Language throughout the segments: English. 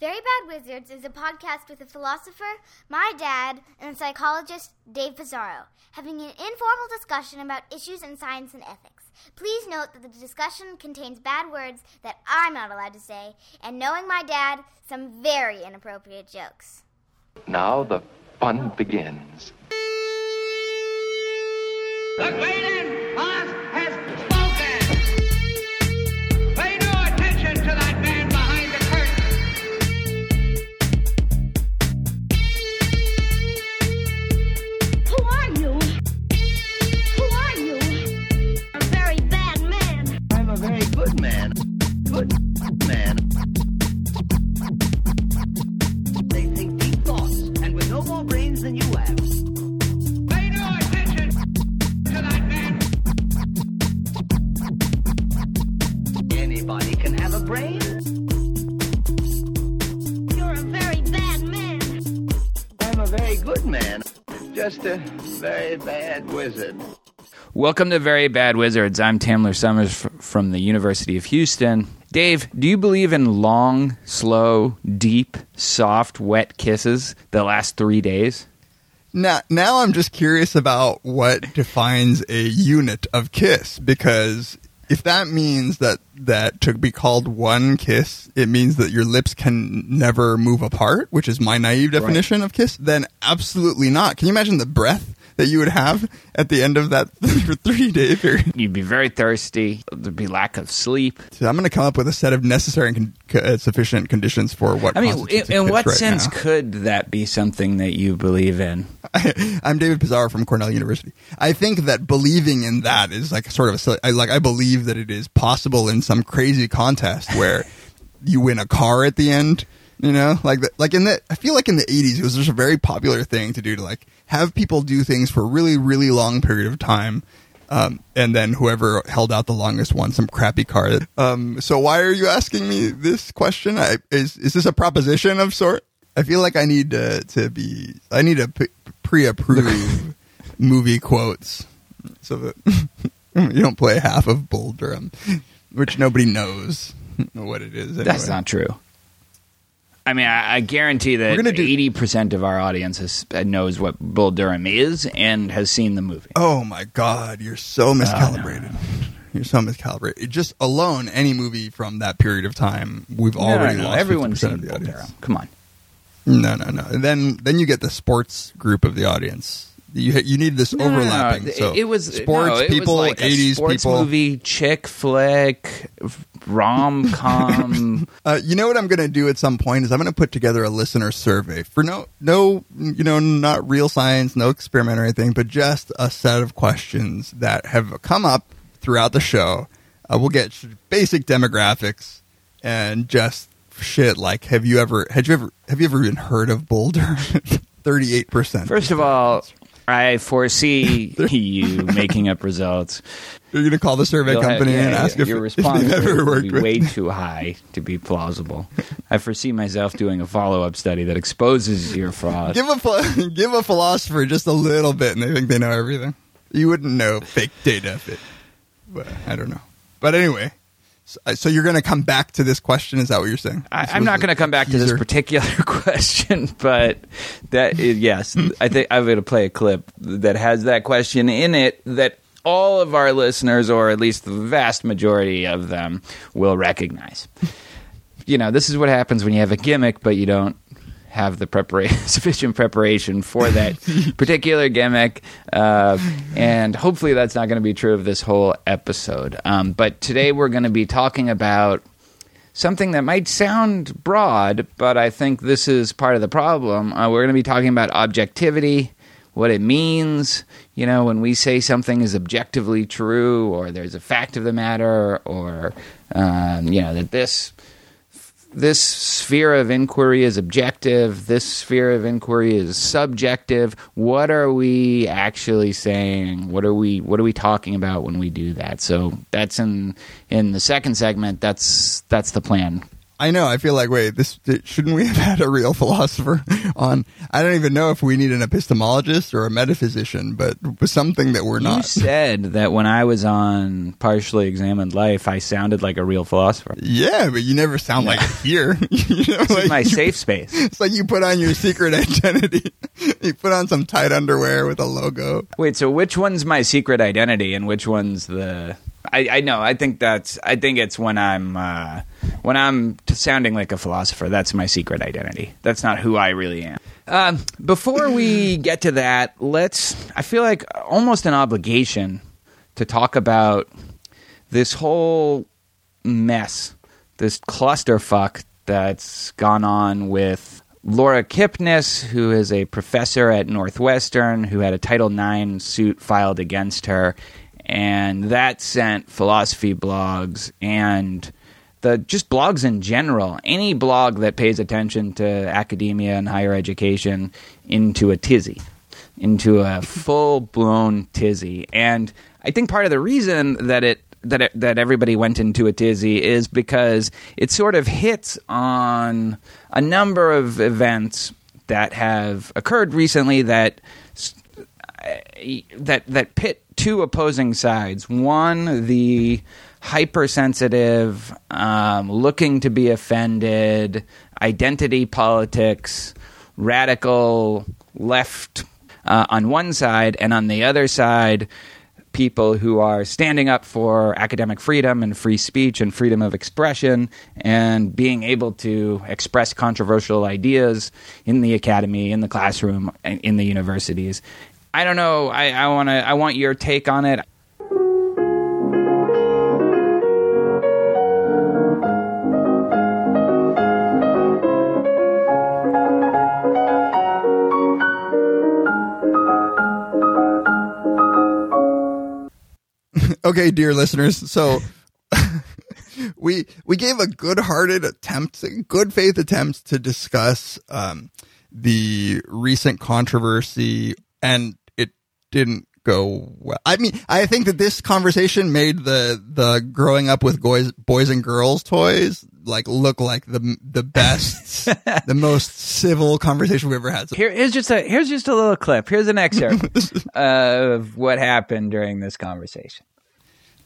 Very Bad Wizards is a podcast with a philosopher, my dad, and a psychologist, Dave Pizarro, having an informal discussion about issues in science and ethics. Please note that the discussion contains bad words that I'm not allowed to say, and knowing my dad, some very inappropriate jokes. Now the fun begins. The great Just a very bad wizard. Welcome to Very Bad Wizards. I'm Tamler Sommers f- from the University of Houston. Dave, do you believe in long, slow, deep, soft, wet kisses that last three days? Now, now I'm just curious about what defines a unit of kiss because if that means that that to be called one kiss, it means that your lips can never move apart, which is my naive definition of kiss. Then absolutely not. Can you imagine the breath that you would have at the end of that three day period? You'd be very thirsty. There'd be lack of sleep. So I'm going to come up with a set of necessary and con- uh, sufficient conditions for what. I mean, in, in what right sense now. could that be something that you believe in? I'm David Pizarro from Cornell University. I think that believing in that is like sort of a like I believe that it is possible in some crazy contest where you win a car at the end. You know, like the, like in the I feel like in the 80s it was just a very popular thing to do to like have people do things for a really really long period of time. Um, and then whoever held out the longest won some crappy card. Um, so why are you asking me this question? I, is is this a proposition of sort? I feel like I need to, to be. I need to pre-approve movie quotes so that you don't play half of Bull Durham, which nobody knows what it is. That's not true. I mean, I, I guarantee that gonna do- eighty percent of our audience has, uh, knows what Bull Durham is and has seen the movie. Oh my god, you're so oh, miscalibrated. You're so miscalibrated. Just alone, any movie from that period of time, we've No, already no, no, lost. Everyone's 50% seen Bull. Durham. Come on. No, no, no. And then then you get the sports group of the audience. You you need this No, no, no, no. overlapping. It- it was sports it people, was like 80s people. movie, chick flick, rom com. Uh, you know what I'm going to do at some point is I'm going to put together a listener survey for no, no, you know, not real science, no experiment or anything, but just a set of questions that have come up throughout the show. Uh, we'll get basic demographics and just shit like have you ever had you ever have you ever even heard of Boulder? Thirty eight percent. First of all, I foresee you making up results. you're going to call the survey You'll have- company yeah, and ask if, your response they've ever worked be with. way too high to be plausible. I foresee myself doing a follow up study that exposes your fraud. Give a give a philosopher just a little bit, and they think they know everything. You wouldn't know fake data if but I don't know. But anyway, so, you're going to come back to this question? Is that what you're saying? I, I'm not going to come back to this particular question, but that is, yes, I think I'm going to play a clip that has that question in it that all of our listeners, or at least the vast majority of them, will recognize. You know, this is what happens when you have a gimmick, but you don't have the preparation, sufficient preparation for that particular gimmick, uh, and hopefully that's not going to be true of this whole episode. Um, but today we're going to be talking about something that might sound broad, but I think this is part of the problem. Uh, we're going to be talking about objectivity, what it means. You know, when we say something is objectively true, or there's a fact of the matter, or um, you know that this this sphere of inquiry is objective, this sphere of inquiry is subjective. What are we actually saying? What are we what are we talking about when we do that? So that's in in the second segment. That's that's the plan. I know. I feel like wait, this shouldn't we have had a real philosopher on? I don't even know if we need an epistemologist or a metaphysician, but something that we're You not. You said that when I was on Partially Examined Life, I sounded like a real philosopher. Yeah, but you never sound like it here. you know, This is like my you- safe space. It's like you put on your secret identity. you put on some tight underwear with a logo. Wait, so which one's my secret identity and which one's the? I, I know. I think that's. I think it's when I'm uh, when I'm sounding like a philosopher. That's my secret identity. That's not who I really am. Um, before we get to that, let's. I feel like almost an obligation to talk about this whole mess, this clusterfuck that's gone on with Laura Kipnis, who is a professor at Northwestern, who had a Title IX suit filed against her, and that sent philosophy blogs and the just blogs in general, any blog that pays attention to academia and higher education, into a tizzy into a full blown tizzy. And I think part of the reason that it that it, that everybody went into a tizzy is because it sort of hits on a number of events that have occurred recently that uh, that that pit two opposing sides. One, the hypersensitive, um, looking to be offended, identity politics, radical left uh, on one side, and on the other side, people who are standing up for academic freedom and free speech and freedom of expression and being able to express controversial ideas in the academy, in the classroom, in the universities. I don't know. I, I want to. I want your take on it. Okay, dear listeners, so we we gave a good-hearted attempt, good faith attempt to discuss um, the recent controversy, and it didn't go well. I mean, I think that this conversation made the the growing up with boys boys and girls toys like look like the the best, the most civil conversation we ever had. So Here, here's just a here's just a little clip. Here's an excerpt of what happened during this conversation.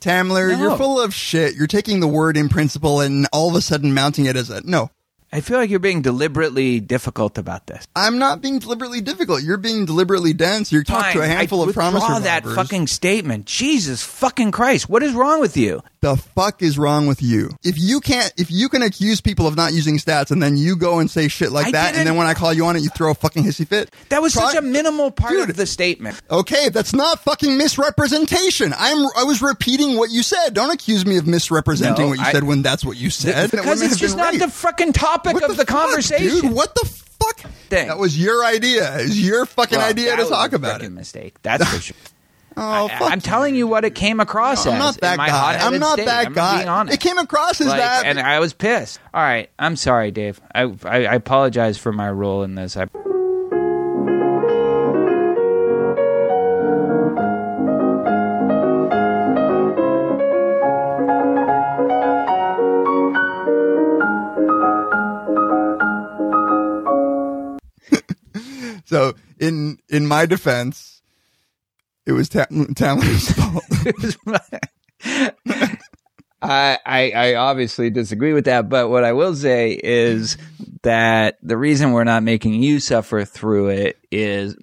Tamler, No. you're full of shit. You're taking the word in principle and all of a sudden mounting it as a no. I feel like you're being deliberately difficult about this. I'm not being deliberately difficult. You're being deliberately dense. You're talking to a handful I of withdraw survivors. that fucking statement. Jesus fucking Christ! What is wrong with you? the fuck is wrong with you? If you can't, if you can accuse people of not using stats and then you go and say shit like I that, didn't- and then when I call you on it, you throw a fucking hissy fit. That was Try- such a minimal part Dude. of the statement. Okay, that's not fucking misrepresentation. I'm I was repeating what you said. Don't accuse me of misrepresenting No, what you I- said when that's what you said. and it because wouldn't it's have just been not right. the fucking topic What of the, fuck, conversation. dude. What the fuck? Thing. That was your idea. It was your fucking Well, idea to talk about it. mistake. That's for sure. Oh, I, fuck am telling you what it came across I'm not that guy. I'm not state. that I'm guy. Being honest. It came across as Like, that. and I was pissed. All right, I'm sorry, Dave. I, I I apologize for my role in this. I so in in my defense, it was Ta- fault. I, I I obviously disagree with that, but what I will say is that the reason we're not making you suffer through it is,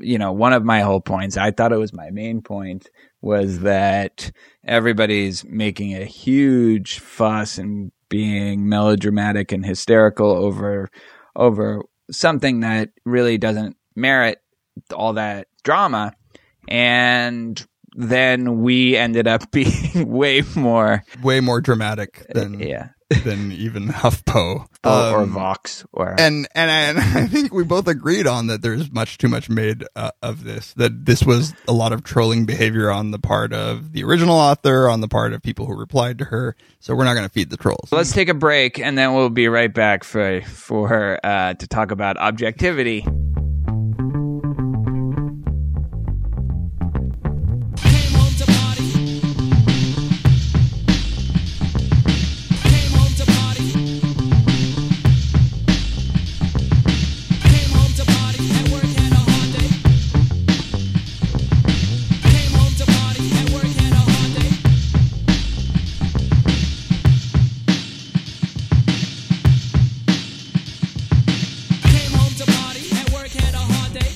you know, one of my whole points. I thought it was my main point was that everybody's making a huge fuss and being melodramatic and hysterical over over something that really doesn't merit all that drama. And then we ended up being way more Way more dramatic than yeah than even HuffPo or, or Um, Vox or and and and I think we both agreed on that. There's much too much made uh, of this. That this was a lot of trolling behavior on the part of the original author, on the part of people who replied to her. So we're not going to feed the trolls. let's take a break and then we'll be right back for for uh, to talk about objectivity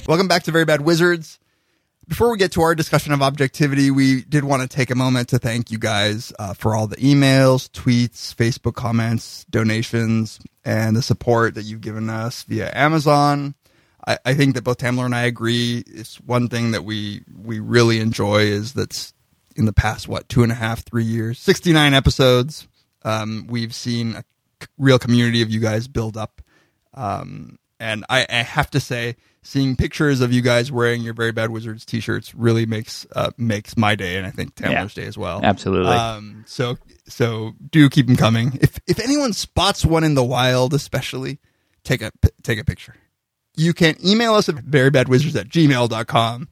Welcome back to Very Bad Wizards. Before we get to our discussion of objectivity, we did want to take a moment to thank you guys uh, for all the emails, tweets, Facebook comments, donations, and the support that you've given us via Amazon. I, I think that both Tamler and I agree. It's one thing that we we really enjoy is that's in the past what two and a half, three years, sixty nine episodes. Um, we've seen a real community of you guys build up um, and I, I have to say, seeing pictures of you guys wearing your very bad wizards t-shirts really makes uh, makes my day, and I think Tamler's day as well. Absolutely. Um, so so do keep them coming. If if anyone spots one in the wild, especially, take a p- take a picture. You can email us at verybadwizards at gmail.com.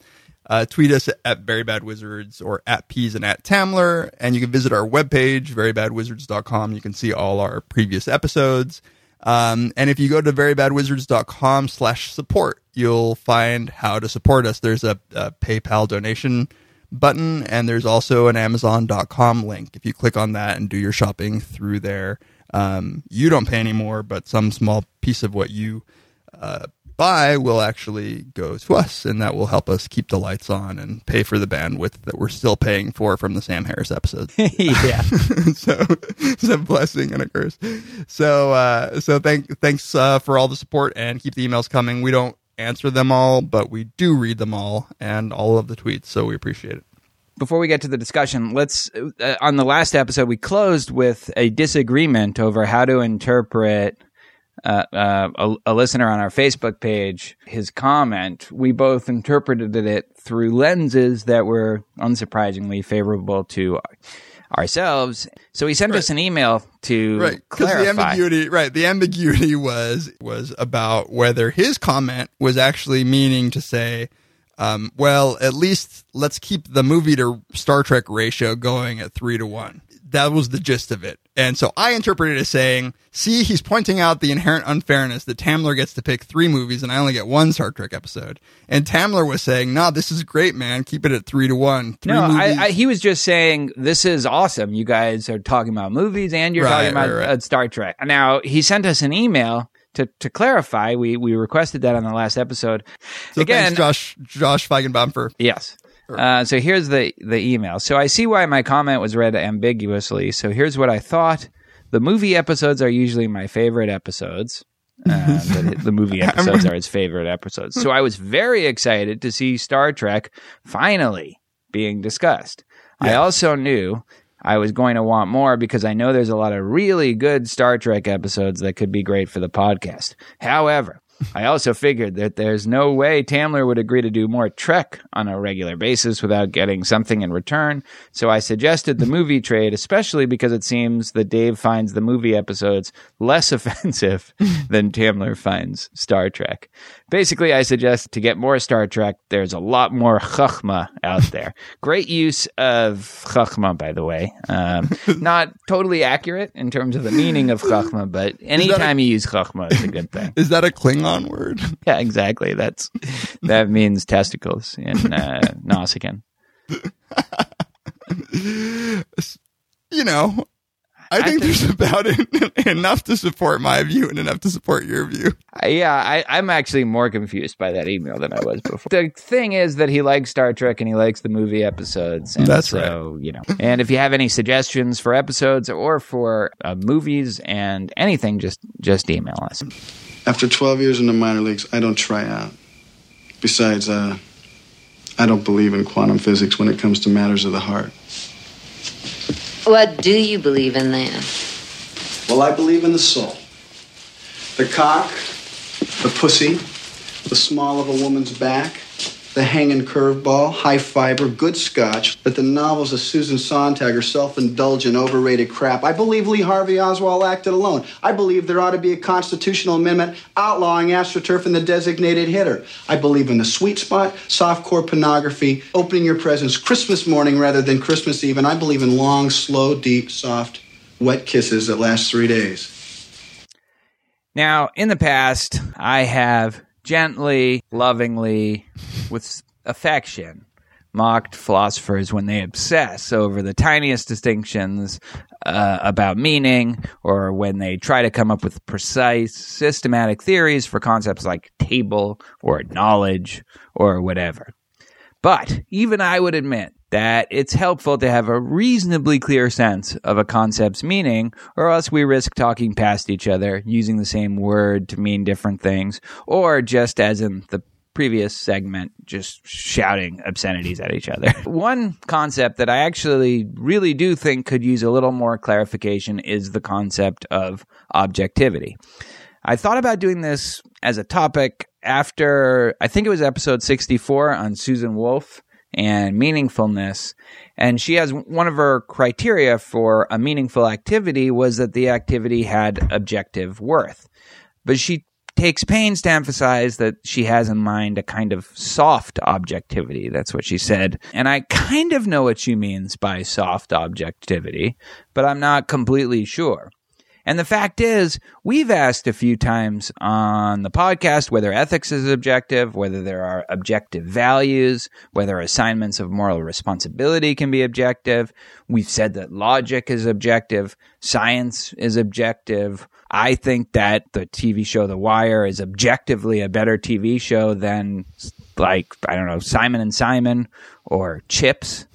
Uh, tweet us at verybadwizards or at peez and at Tamler. And you can visit our webpage, verybadwizards.com. You can see all our previous episodes. Um, and if you go to verybadwizards.com slash support, you'll find how to support us. There's a, a PayPal donation button and there's also an amazon.com link. If you click on that and do your shopping through there, um, you don't pay anymore, but some small piece of what you uh, buy will actually go to us, and that will help us keep the lights on and pay for the bandwidth that we're still paying for from the Sam Harris episode. yeah. so it's a blessing and a curse. So uh, so thank thanks uh, for all the support and keep the emails coming. We don't answer them all, but we do read them all and all of the tweets, so we appreciate it. before we get to the discussion, let's uh, on the last episode we closed with a disagreement over how to interpret uh, uh, a, a listener on our Facebook page his comment. We both interpreted it through lenses that were unsurprisingly favorable to ourselves. So he sent us an email to right because the ambiguity right the ambiguity was was about whether his comment was actually meaning to say um, well at least let's keep the movie to star trek ratio going at three to one that was the gist of it and so i interpreted it as saying see he's pointing out the inherent unfairness that tamler gets to pick three movies and i only get one star trek episode and tamler was saying nah this is great man keep it at three to one three no. I, I, he was just saying this is awesome. You guys are talking about movies and you're Right, talking about right, right. Uh, Star Trek. Now he sent us an email to to clarify. We we requested that on the last episode. so Again, josh josh feigenbaum for Yes. Uh, so here's the the email. So I see why my comment was read ambiguously. So here's what I thought. The movie episodes are usually my favorite episodes. Uh, the, the movie episodes are his favorite episodes. So I was very excited to see Star Trek finally being discussed. I also knew I was going to want more because I know there's a lot of really good Star Trek episodes that could be great for the podcast. However, I also figured that there's no way Tamler would agree to do more Trek on a regular basis without getting something in return. So I suggested the movie trade, especially because it seems that Dave finds the movie episodes less offensive than Tamler finds Star Trek. Basically, I suggest to get more Star Trek, there's a lot more chachma out there. Great use of chachma, by the way. Um, not totally accurate in terms of the meaning of chachma, but anytime you use chachma, it's a good thing. is that a klingon word Yeah, exactly. That's that means testicles in uh, Nausicaan. you know, I, think, there's about it, enough to support my view and enough to support your view. Yeah, I, I'm actually more confused by that email than I was before. the thing is that he likes Star Trek and he likes the movie episodes. And That's so, you know. And if you have any suggestions for episodes or for uh, movies and anything, just just email us. After 12 years in the minor leagues, I don't try out. Besides, uh, I don't believe in quantum physics when it comes to matters of the heart. What do you believe in then? Well, I believe in the soul. The cock, the pussy, the small of a woman's back, the hanging curveball, high fiber, good scotch, that the novels of Susan Sontag are self indulgent, overrated crap. I believe Lee Harvey Oswald acted alone. I believe there ought to be a constitutional amendment outlawing astroturf and the designated hitter. I believe in the sweet spot, softcore pornography, opening your presents Christmas morning rather than Christmas Eve, and I believe in long, slow, deep, soft, wet kisses that last three days. Now, in the past, I have gently, lovingly, with affection, mocked philosophers when they obsess over the tiniest distinctions uh, about meaning or when they try to come up with precise systematic theories for concepts like table or knowledge or whatever. But even I would admit that it's helpful to have a reasonably clear sense of a concept's meaning, or else we risk talking past each other, using the same word to mean different things, or just as in the previous segment, just shouting obscenities at each other. One concept that I actually really do think could use a little more clarification is the concept of objectivity. I thought about doing this as a topic after I think it was episode 64 on Susan Wolf and meaningfulness. And she has one of her criteria for a meaningful activity was that the activity had objective worth. But she takes pains to emphasize that she has in mind a kind of soft objectivity. That's what she said. And I kind of know what she means by soft objectivity, but I'm not completely sure. And the fact is, we've asked a few times on the podcast whether ethics is objective, whether there are objective values, whether assignments of moral responsibility can be objective. We've said that logic is objective, science is objective. I think that the TV show The Wire is objectively a better TV show than, like, I don't know, Simon and Simon or Chips.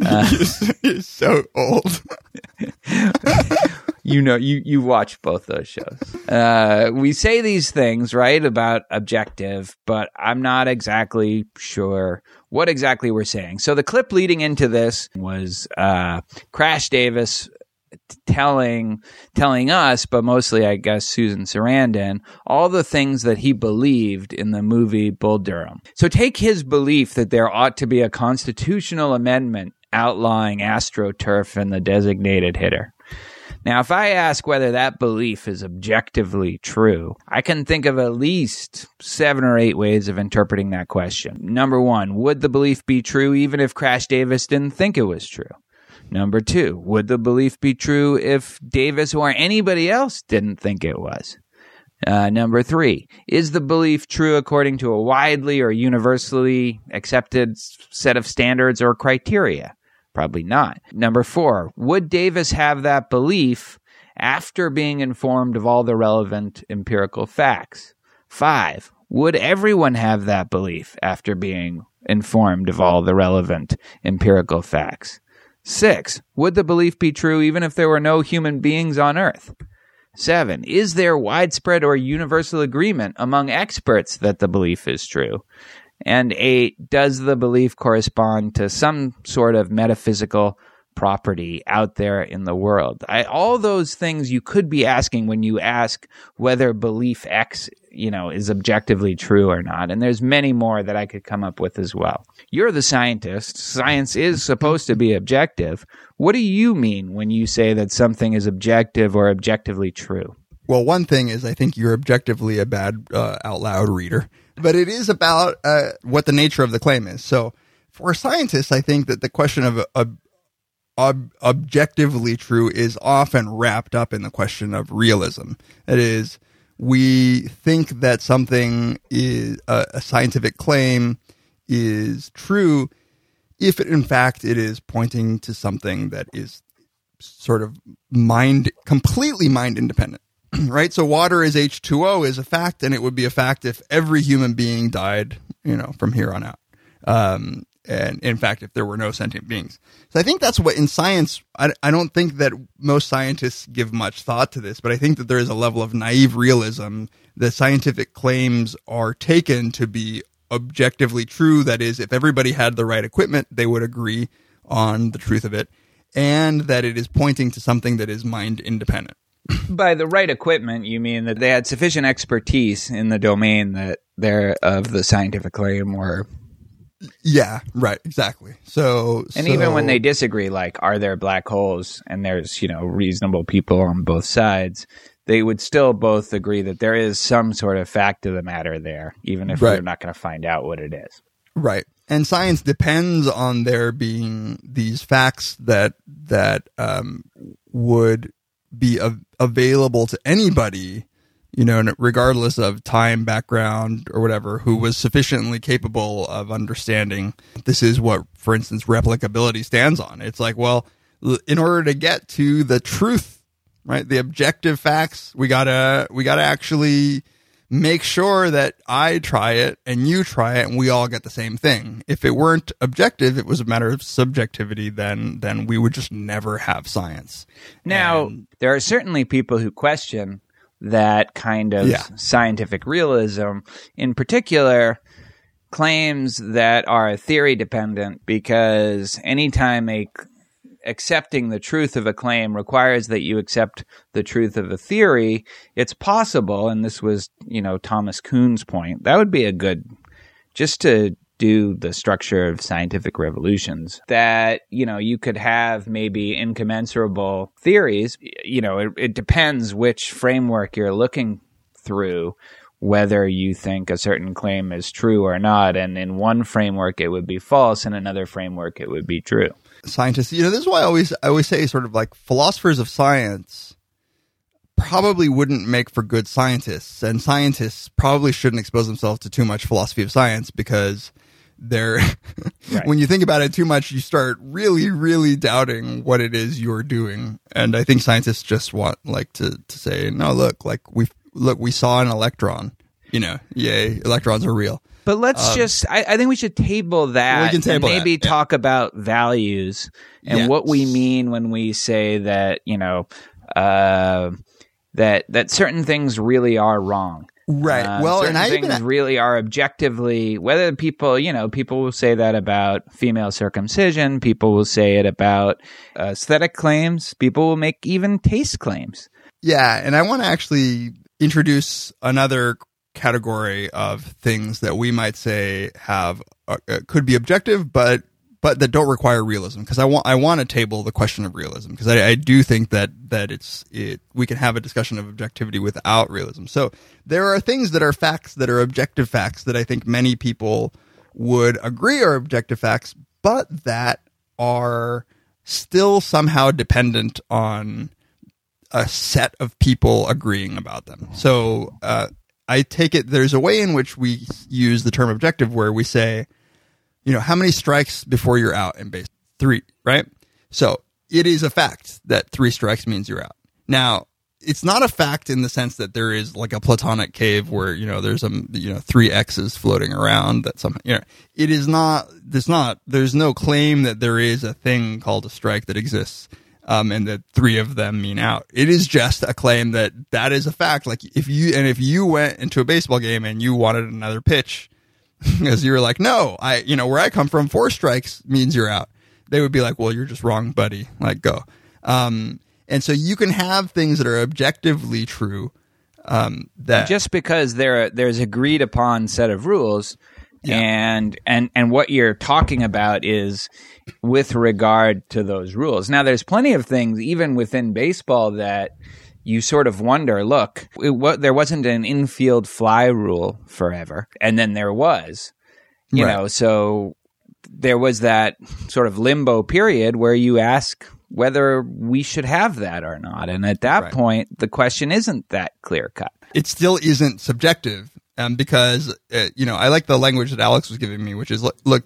You're so old. you know you you watch both those shows. Uh, we say these things right about objective but i'm not exactly sure what exactly we're saying. So the clip leading into this was uh, crash davis telling telling us but mostly i guess susan sarandon all the things that he believed in the movie bull durham. So take his belief that there ought to be a constitutional amendment outlawing astroturf and the designated hitter now, if I ask whether that belief is objectively true, I can think of at least seven or eight ways of interpreting that question. Number one, would the belief be true even if Crash Davis didn't think it was true? Number two, would the belief be true if Davis or anybody else didn't think it was? Uh, number three, is the belief true according to a widely or universally accepted set of standards or criteria? Probably not. Number four, would Davis have that belief after being informed of all the relevant empirical facts? Five, would everyone have that belief after being informed of all the relevant empirical facts? Six, would the belief be true even if there were no human beings on Earth? Seven, is there widespread or universal agreement among experts that the belief is true? And eight, does the belief correspond to some sort of metaphysical property out there in the world? I, all those things you could be asking when you ask whether belief X, you know, is objectively true or not. And there's many more that I could come up with as well. You're the scientist. Science is supposed to be objective. What do you mean when you say that something is objective or objectively true? Well, one thing is, I think you're objectively a bad uh, out loud reader, but it is about uh, what the nature of the claim is. So, for scientists, I think that the question of uh, ob- objectively true is often wrapped up in the question of realism. That is, we think that something is a scientific claim is true if, in fact, it is pointing to something that is sort of mind completely mind independent right? So water is H2O is a fact, and it would be a fact if every human being died, you know, from here on out. Um, and in fact, if there were no sentient beings. So I think that's what in science, I, I don't think that most scientists give much thought to this, but I think that there is a level of naive realism that scientific claims are taken to be objectively true. That is, if everybody had the right equipment, they would agree on the truth of it, and that it is pointing to something that is mind independent. By the right equipment, you mean that they had sufficient expertise in the domain that they're of the scientific claim or Yeah, right, exactly. So, and so- even when they disagree, like are there black holes and there's, you know, reasonable people on both sides, they would still both agree that there is some sort of fact of the matter there, even if Right. we're not going to find out what it is. Right. and science depends on there being these facts that that um, would be av- available to anybody you know regardless of time background or whatever who was sufficiently capable of understanding this is what for instance replicability stands on. It's like well in order to get to the truth right the objective facts we gotta we gotta actually make sure that I try it and you try it and we all get the same thing. If it weren't objective, it was a matter of subjectivity, then then we would just never have science. Now, And- there are certainly people who question that kind of Yeah. scientific realism, in particular, claims that are theory dependent because anytime a accepting the truth of a claim requires that you accept the truth of a theory, it's possible, and this was, you know, Thomas Kuhn's point, that would be a good, just to do the structure of scientific revolutions, that, you know, you could have maybe incommensurable theories. You know, it, it depends which framework you're looking through whether you think a certain claim is true or not. And in one framework, it would be false. In another framework, it would be true. Scientists, you know, this is why I always I always say sort of like philosophers of science probably wouldn't make for good scientists, and scientists probably shouldn't expose themselves to too much philosophy of science because they're when you think about it too much, you start really, really doubting what it is you're doing. And I think scientists just want like to to say, no, look, like we look, we saw an electron. You know, yay, electrons are real. But let's just, I, I think we should table that. Um, We can table and maybe that, yeah. talk about values and Yeah. what we mean when we say that, you know, uh, that, that certain things really are wrong. Right. Uh, well, and I things even really are objectively whether people you know people will say that about female circumcision people will say it about uh, aesthetic claims people will make even taste claims Yeah, and I want to actually introduce another category of things that we might say have uh, uh, could be objective, but but that don't require realism. Because I want I want to table the question of realism because I, I do think that that it's it we can have a discussion of objectivity without realism. So there are things that are facts that are objective facts that I think many people would agree are objective facts, but that are still somehow dependent on a set of people agreeing about them. So uh, I take it there's a way in which we use the term objective where we say, you know, how many strikes before you're out in base? Three, right? So it is a fact that three strikes means you're out. Now, it's not a fact in the sense that there is like a platonic cave where you know there's a you know three x's floating around that some you know it is not there's not there's no claim that there is a thing called a strike that exists um, and that three of them mean out. It is just a claim that that is a fact. Like if you and if you went into a baseball game and you wanted another pitch, because you were like, no, I you know where I come from, four strikes means you're out. They would be like, well, you're just wrong, buddy. Like go. Um, and so you can have things that are objectively true. Um, that just because there there's agreed upon set of rules and and and what you're talking about is with regard to those rules. Now there's plenty of things even within baseball that you sort of wonder look it, what, there wasn't an infield fly rule forever and then there was you Right. know? So there was that sort of limbo period where you ask whether we should have that or not. And at that Right. point the question isn't that clear cut it still isn't subjective um, because uh, you know I like the language that Alex was giving me, which is look, look,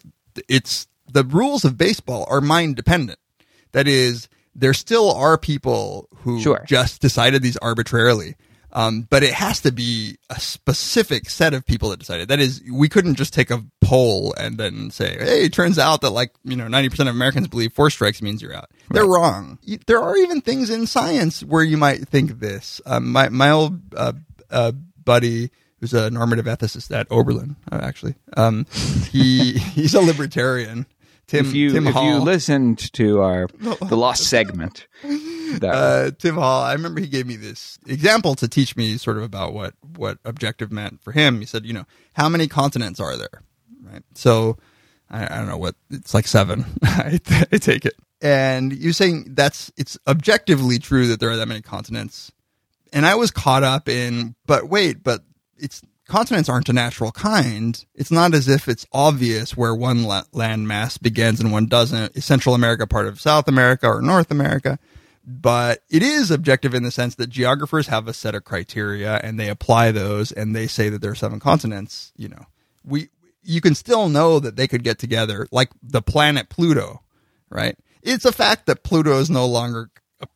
it's the rules of baseball are mind dependent. That is, there still are people who Sure. just decided these arbitrarily. Um, but it has to be a specific set of people that decided. That is, we couldn't just take a poll and then say, "Hey, it turns out that like you know ninety percent of Americans believe four strikes means you're out." They're wrong. There are even things in science where you might think this. Um, my my old uh, uh, buddy, who's a normative ethicist at Oberlin, uh, actually, um, he he's a libertarian. Tim if you Tim if you listened to our the lost segment, that uh, Tim Hall, I remember he gave me this example to teach me sort of about what what objective meant for him. He said, you know, how many continents are there? Right. So I, I don't know what it's like seven. I, I take it, and you're saying that's it's objectively true that there are that many continents. And I was caught up in, but wait, but it's continents aren't a natural kind. It's not as if it's obvious where one la- land mass begins and one doesn't. Is Central America part of South America or North America? But it is objective in the sense that geographers have a set of criteria and they apply those and they say that there are seven continents. You know, we, you can still know that they could get together like the planet Pluto, right? It's a fact that Pluto is no longer,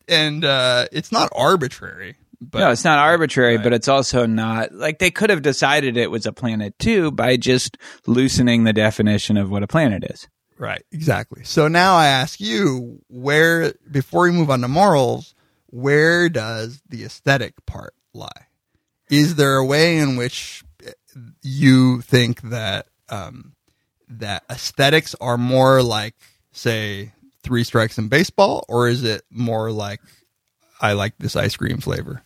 and, uh, it's not arbitrary. But no, it's not arbitrary, but it's also not like they could have decided it was a planet too by just loosening the definition of what a planet is. Right, exactly. So now I ask you, where before we move on to morals, where does the aesthetic part lie? Is there a way in which you think that um, that aesthetics are more like, say, three strikes in baseball, or is it more like I like this ice cream flavor?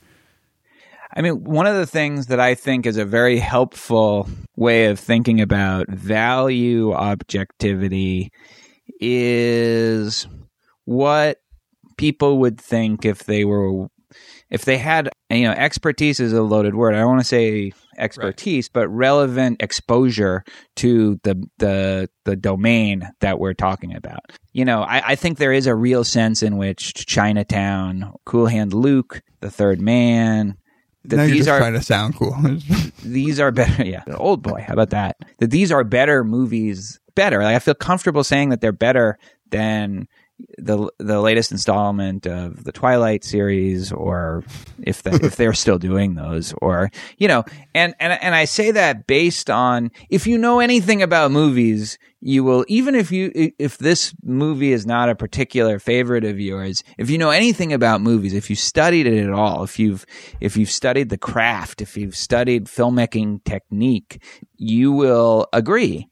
I mean, one of the things that I think is a very helpful way of thinking about value objectivity is what people would think if they were if they had you know expertise is a loaded word. I don't want to say expertise but relevant exposure to the the the domain that we're talking about. You know I, I think there is a real sense in which chinatown cool hand luke the third man that now you're these just are trying to sound cool. these are better. Yeah, old boy. How about that? That these are better movies. Better. Like I feel comfortable saying that they're better than the the latest installment of the Twilight series, or if that if they're still doing those, or you know, and and and I say that based on if you know anything about movies, you will even if you if this movie is not a particular favorite of yours, if you know anything about movies, if you studied it at all, if you've if you've studied the craft, if you've studied filmmaking technique, you will agree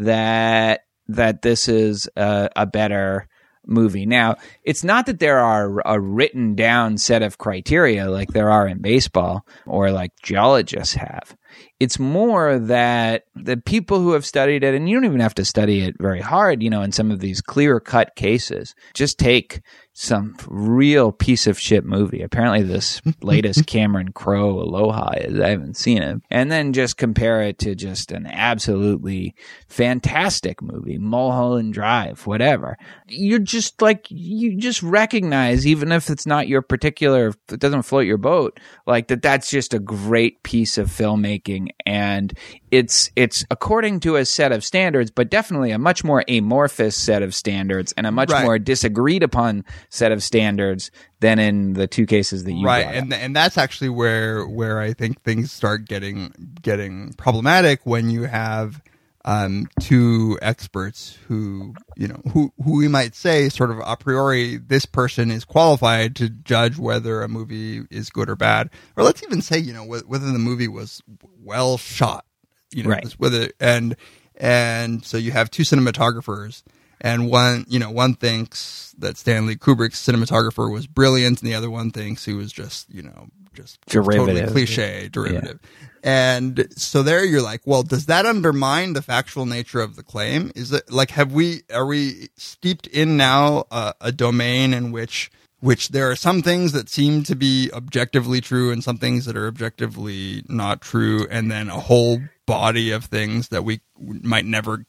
that that this is a, a better movie. Now, it's not that there are a written down set of criteria like there are in baseball or like geologists have. It's more that the people who have studied it, and you don't even have to study it very hard, you know, in some of these clear cut cases, just take some real piece of shit movie. Apparently, this latest Cameron Crowe Aloha is, I haven't seen it. And then just compare it to just an absolutely fantastic movie, Mulholland Drive, whatever. You're just like, you just recognize, even if it's not your particular, it doesn't float your boat, like that that's just a great piece of filmmaking. And it's, it's according to a set of standards, but definitely a much more amorphous set of standards and a much Right. more disagreed upon set of standards than in the two cases that you right and up. and that's actually where where i think things start getting getting problematic when you have um two experts who you know who who we might say sort of a priori this person is qualified to judge whether a movie is good or bad or let's even say you know wh- whether the movie was well shot you know Right. whether and and so you have two cinematographers and one you know one thinks that Stanley Kubrick's cinematographer was brilliant and the other one thinks he was just you know just totally Derivative. cliche derivative. And so there you're like well does that undermine the factual nature of the claim? Is it like have we are we steeped in now uh, a domain in which which there are some things that seem to be objectively true and some things that are objectively not true and then a whole body of things that we might never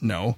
know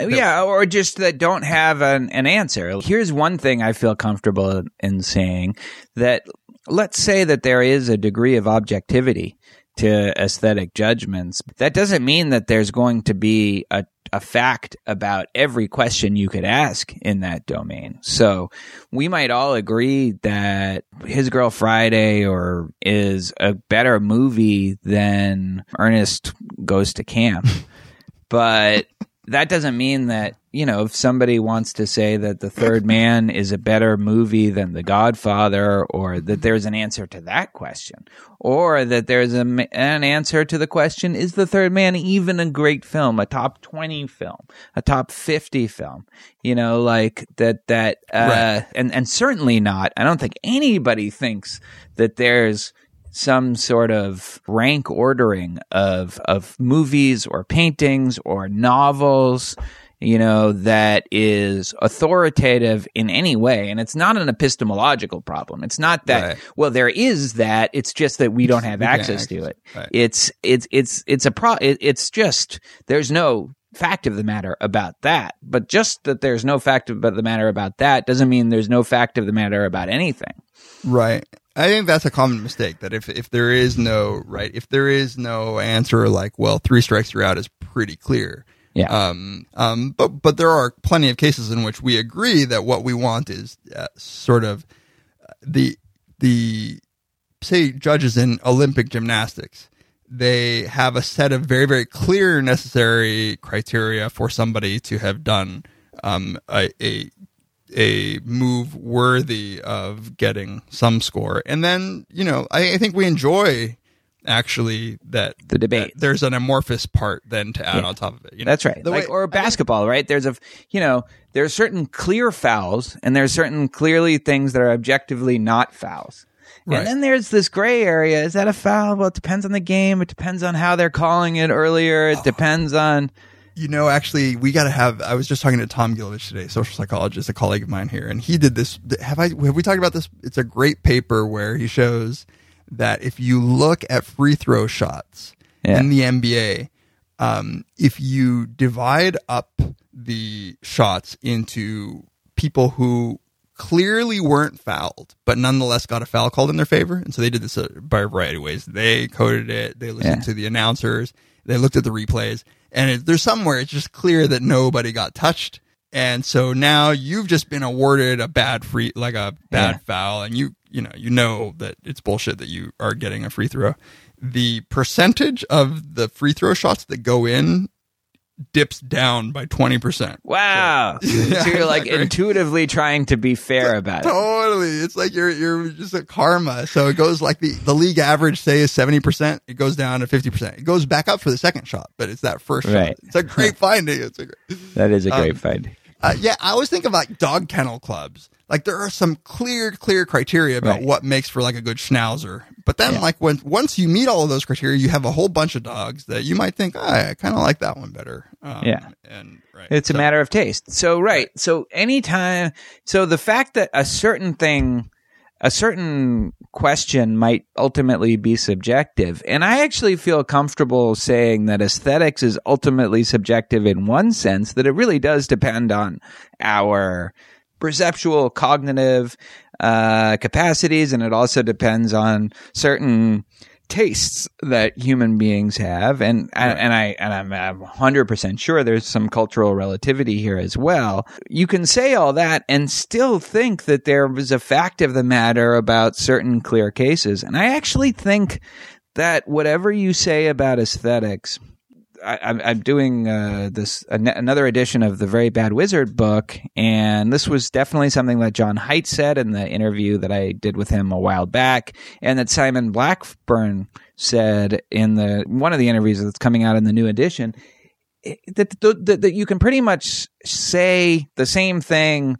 yeah, or just that don't have an, an answer. Here's one thing I feel comfortable in saying that let's say that there is a degree of objectivity to aesthetic judgments. That doesn't mean that there's going to be a, a fact about every question you could ask in that domain. So we might all agree that His Girl Friday or is a better movie than Ernest Goes to Camp. but that doesn't mean that you know if somebody wants to say that the third man is a better movie than the godfather or that there's an answer to that question or that there's a, an answer to the question is the third man even a great film a top 20 film a top 50 film you know like that that uh Right. and and certainly not i don't think anybody thinks that there's some sort of rank ordering of of movies or paintings or novels you know, that is authoritative in any way. And it's not an epistemological problem. It's not that, Right. well, there is that. It's just that we don't have We access to it. it. Right. It's, it's, it's, it's a pro, it, it's just, there's no fact of the matter about that. But just that there's no fact of the matter about that doesn't mean there's no fact of the matter about anything. Right. I think that's a common mistake that if, if there is no right, if there is no answer like, well, three strikes you're out is pretty clear. Yeah. Um, um, but, but there are plenty of cases in which we agree that what we want is uh, sort of uh, the, the, say judges in Olympic gymnastics, they have a set of very, very clear necessary criteria for somebody to have done, um, a, a a move worthy of getting some score. And then, you know, I, I think we enjoy actually that The debate. that there's an amorphous part then to add Yeah. on top of it. You know? That's right. The Like way- or basketball, right? There's a you know, there's certain clear fouls and there's certain clearly things that are objectively not fouls. Right. And then there's this gray area. Is that a foul? Well, it depends on the game. It depends on how they're calling it earlier. Oh. It depends on You know, actually, we got to have. I was just talking to Tom Gilovich today, social psychologist, a colleague of mine here, and he did this. Have I? Have we talked about this? It's a great paper where he shows that if you look at free throw shots Yeah. in the NBA, um, if you divide up the shots into people who clearly weren't fouled, but nonetheless got a foul called in their favor, and so they did this uh, by a variety of ways. They coded it. They listened Yeah. to the announcers. They looked at the replays, and it, there's somewhere it's just clear that nobody got touched. And so now you've just been awarded a bad free, like a bad Yeah. foul, and you, you know, you know that it's bullshit that you are getting a free throw. The percentage of the free throw shots that go in dips down by 20%. wow. Yeah, so you're like exactly. intuitively trying to be fair about it. Totally. It's like you're you're just a karma. So it goes like the, the league average say is seventy percent. It goes down to fifty percent. It goes back up for the second shot, but it's that first Right. shot. It's a great finding. It's a great, That is a great Um, find. uh, yeah, I always think of like dog kennel clubs. Like there are some clear, clear criteria about Right. what makes for like a good schnauzer. But then Yeah. like when once you meet all of those criteria, you have a whole bunch of dogs that you might think, oh, I kind of like that one better. Um, Yeah. and right, It's a matter of taste. So right. So anytime so the fact that a certain thing a certain question might ultimately be subjective. And I actually feel comfortable saying that aesthetics is ultimately subjective in one sense that it really does depend on our perceptual cognitive uh, capacities and it also depends on certain tastes that human beings have. And and, and I and I'm, I'm 100% sure there's some cultural relativity here as well. You can say all that and still think that there was a fact of the matter about certain clear cases. And I actually think that whatever you say about aesthetics I, I'm, I'm doing uh, this an- another edition of the Very Bad Wizard book, and this was definitely something that John Haidt said in the interview that I did with him a while back, and that Simon Blackburn said in the one of the interviews that's coming out in the new edition. That, that, that you can pretty much say the same thing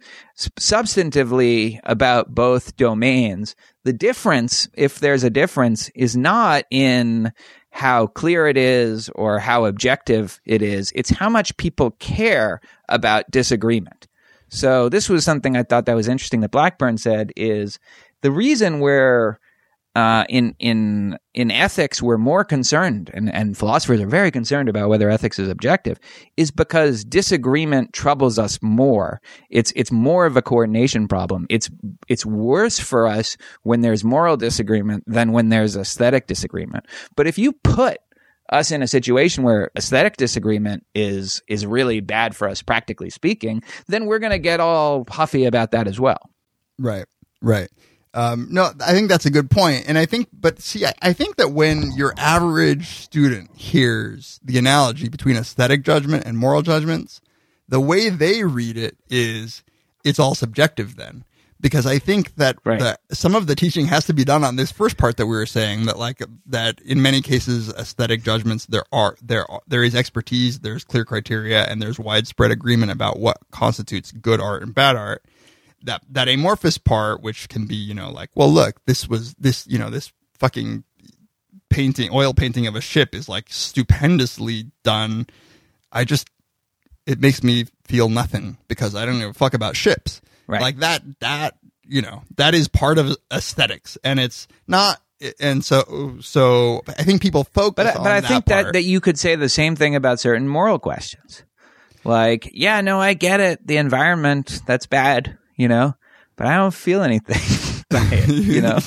substantively about both domains. The difference, if there's a difference, is not in how clear it is or how objective it is. It's how much people care about disagreement. So this was something I thought that was interesting that Blackburn said is the reason we're uh, in in in ethics we're more concerned and, and philosophers are very concerned about whether ethics is objective is because disagreement troubles us more. It's it's more of a coordination problem. It's it's worse for us when there's moral disagreement than when there's aesthetic disagreement. But if you put us in a situation where aesthetic disagreement is is really bad for us practically speaking then we're going to get all huffy about that as well. Right, right. Um, no, I think that's a good point, and I think, but see, I, I think that when your average student hears the analogy between aesthetic judgment and moral judgments, the way they read it is it's all subjective. Then, because I think that Right. that some of the teaching has to be done on this first part that we were saying that like that in many cases aesthetic judgments there are there are, there is expertise, there's clear criteria, and there's widespread agreement about what constitutes good art and bad art that that amorphous part, which can be, you know, like, well, look, this was this, you know, this fucking painting, oil painting of a ship is like stupendously done. I just, it makes me feel nothing because I don't give a fuck about ships. Right. Like that that you know that is part of aesthetics, and it's not. And so so I think people focus. But but I that think that that you could say the same thing about certain moral questions. Like, yeah, no, I get it. The environment that's bad, you know, but I don't feel anything by it, you know.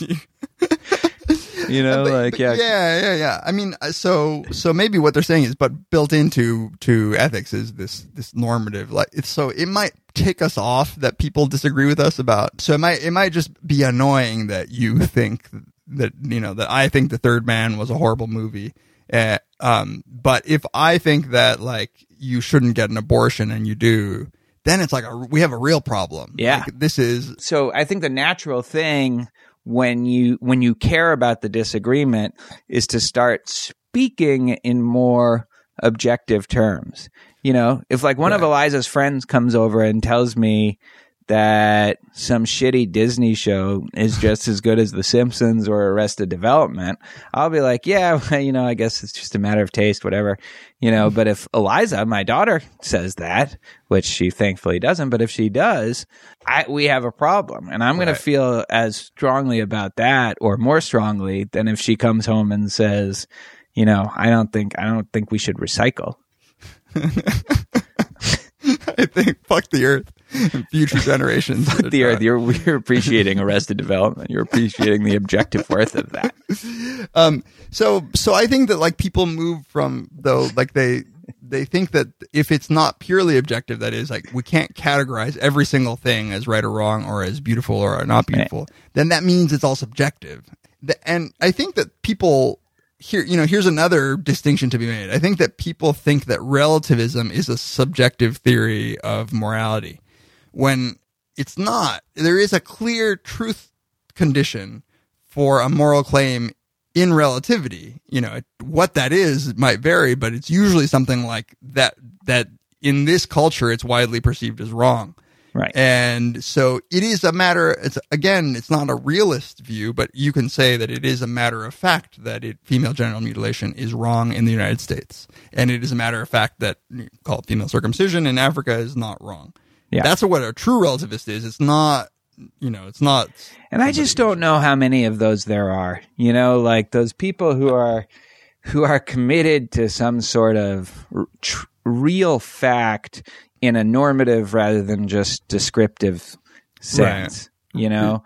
you know, But- like but yeah, yeah, yeah, yeah. I mean, uh, so so maybe what they're saying is, but built into to ethics is this this normative. Like, it's so it might tick us off that people disagree with us about. So it might it might just be annoying that you think that you know that I think the Third Man was a horrible movie. Uh, um, but if I think that like you shouldn't get an abortion and you do, then it's like a, we have a real problem. Yeah. Like, this is so I think the natural thing when you when you care about the disagreement is to start speaking in more objective terms. You know, if like one of Eliza's friends comes over and tells me that some shitty Disney show is just as good as The Simpsons or Arrested Development, I'll be like, yeah, well, you know, I guess it's just a matter of taste, whatever, you know. But if Eliza, my daughter, says that, which she thankfully doesn't, but if she does, I, we have a problem, and I'm going to feel as strongly about that, or more strongly, than if she comes home and says, you know, I don't think I don't think we should recycle. I think fuck the earth future generations. the earth. You're you're appreciating Arrested Development. You're appreciating the objective worth of that. Um, so so I think that like people move from though like they they think that if it's not purely objective, that is like we can't categorize every single thing as right or wrong or as beautiful or not beautiful. Then that means it's all subjective. And I think that people here, you know, here's another distinction to be made. I think that people think that relativism is a subjective theory of morality when it's not. There is a clear truth condition for a moral claim in relativity. You know, what that is might vary, but it's usually something like that, that in this culture, it's widely perceived as wrong. Right. And so it is a matter, it's again, it's not a realist view, but you can say that it is a matter of fact that it, female genital mutilation is wrong in the United States. And it is a matter of fact that you call it female circumcision in Africa is not wrong. Yeah. That's what a true relativist is. It's not, you know, it's not. And I just don't know how many of those there are. You know, like those people who are who are committed to some sort of tr- real fact in a normative rather than just descriptive sense. You know,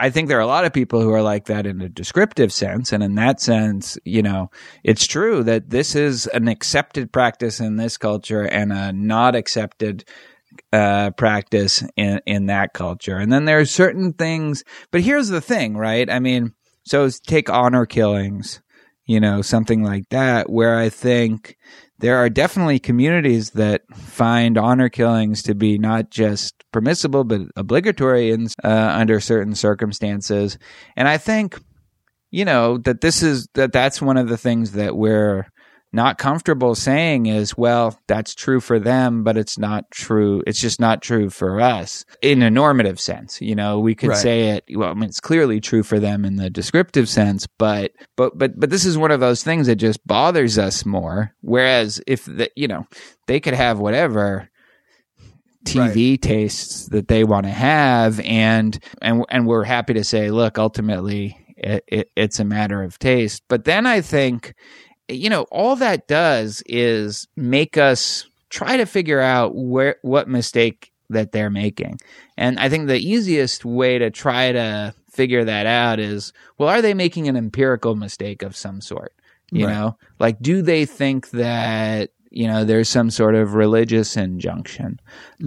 I think there are a lot of people who are like that in a descriptive sense. And in that sense, you know, it's true that this is an accepted practice in this culture and a not accepted uh, practice in, in that culture. And then there are certain things, but here's the thing, right? I mean, so take honor killings, you know, something like that, where I think there are definitely communities that find honor killings to be not just permissible, but obligatory in, uh, under certain circumstances. And I think, you know, that this is, that that's one of the things that we're, not comfortable saying is, well, that's true for them, but it's not true. It's just not true for us in a normative sense. You know, we could Right. say it, well, I mean, it's clearly true for them in the descriptive sense, but, but, but, but this is one of those things that just bothers us more. Whereas if the, you know, they could have whatever, TV tastes that they want to have, and and and we're happy to say, look, ultimately, it, it, it's a matter of taste. But then I think, you know, all that does is make us try to figure out where what mistake that they're making, and I think the easiest way to try to figure that out is, well, are they making an empirical mistake of some sort? You Right. know, like do they think that you know there's some sort of religious injunction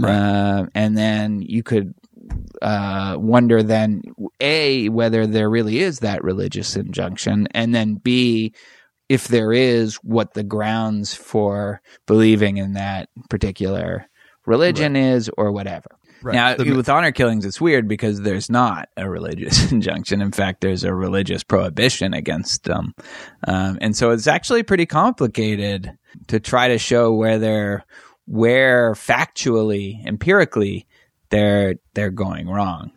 uh, and then you could uh, wonder then a whether there really is that religious injunction and then b if there is what the grounds for believing in that particular religion is or whatever. Right. now The- with honor killings it's weird because there's not a religious injunction. In fact there's a religious prohibition against them. Um, and so it's actually pretty complicated to try to show where they're where factually empirically they're they're going wrong.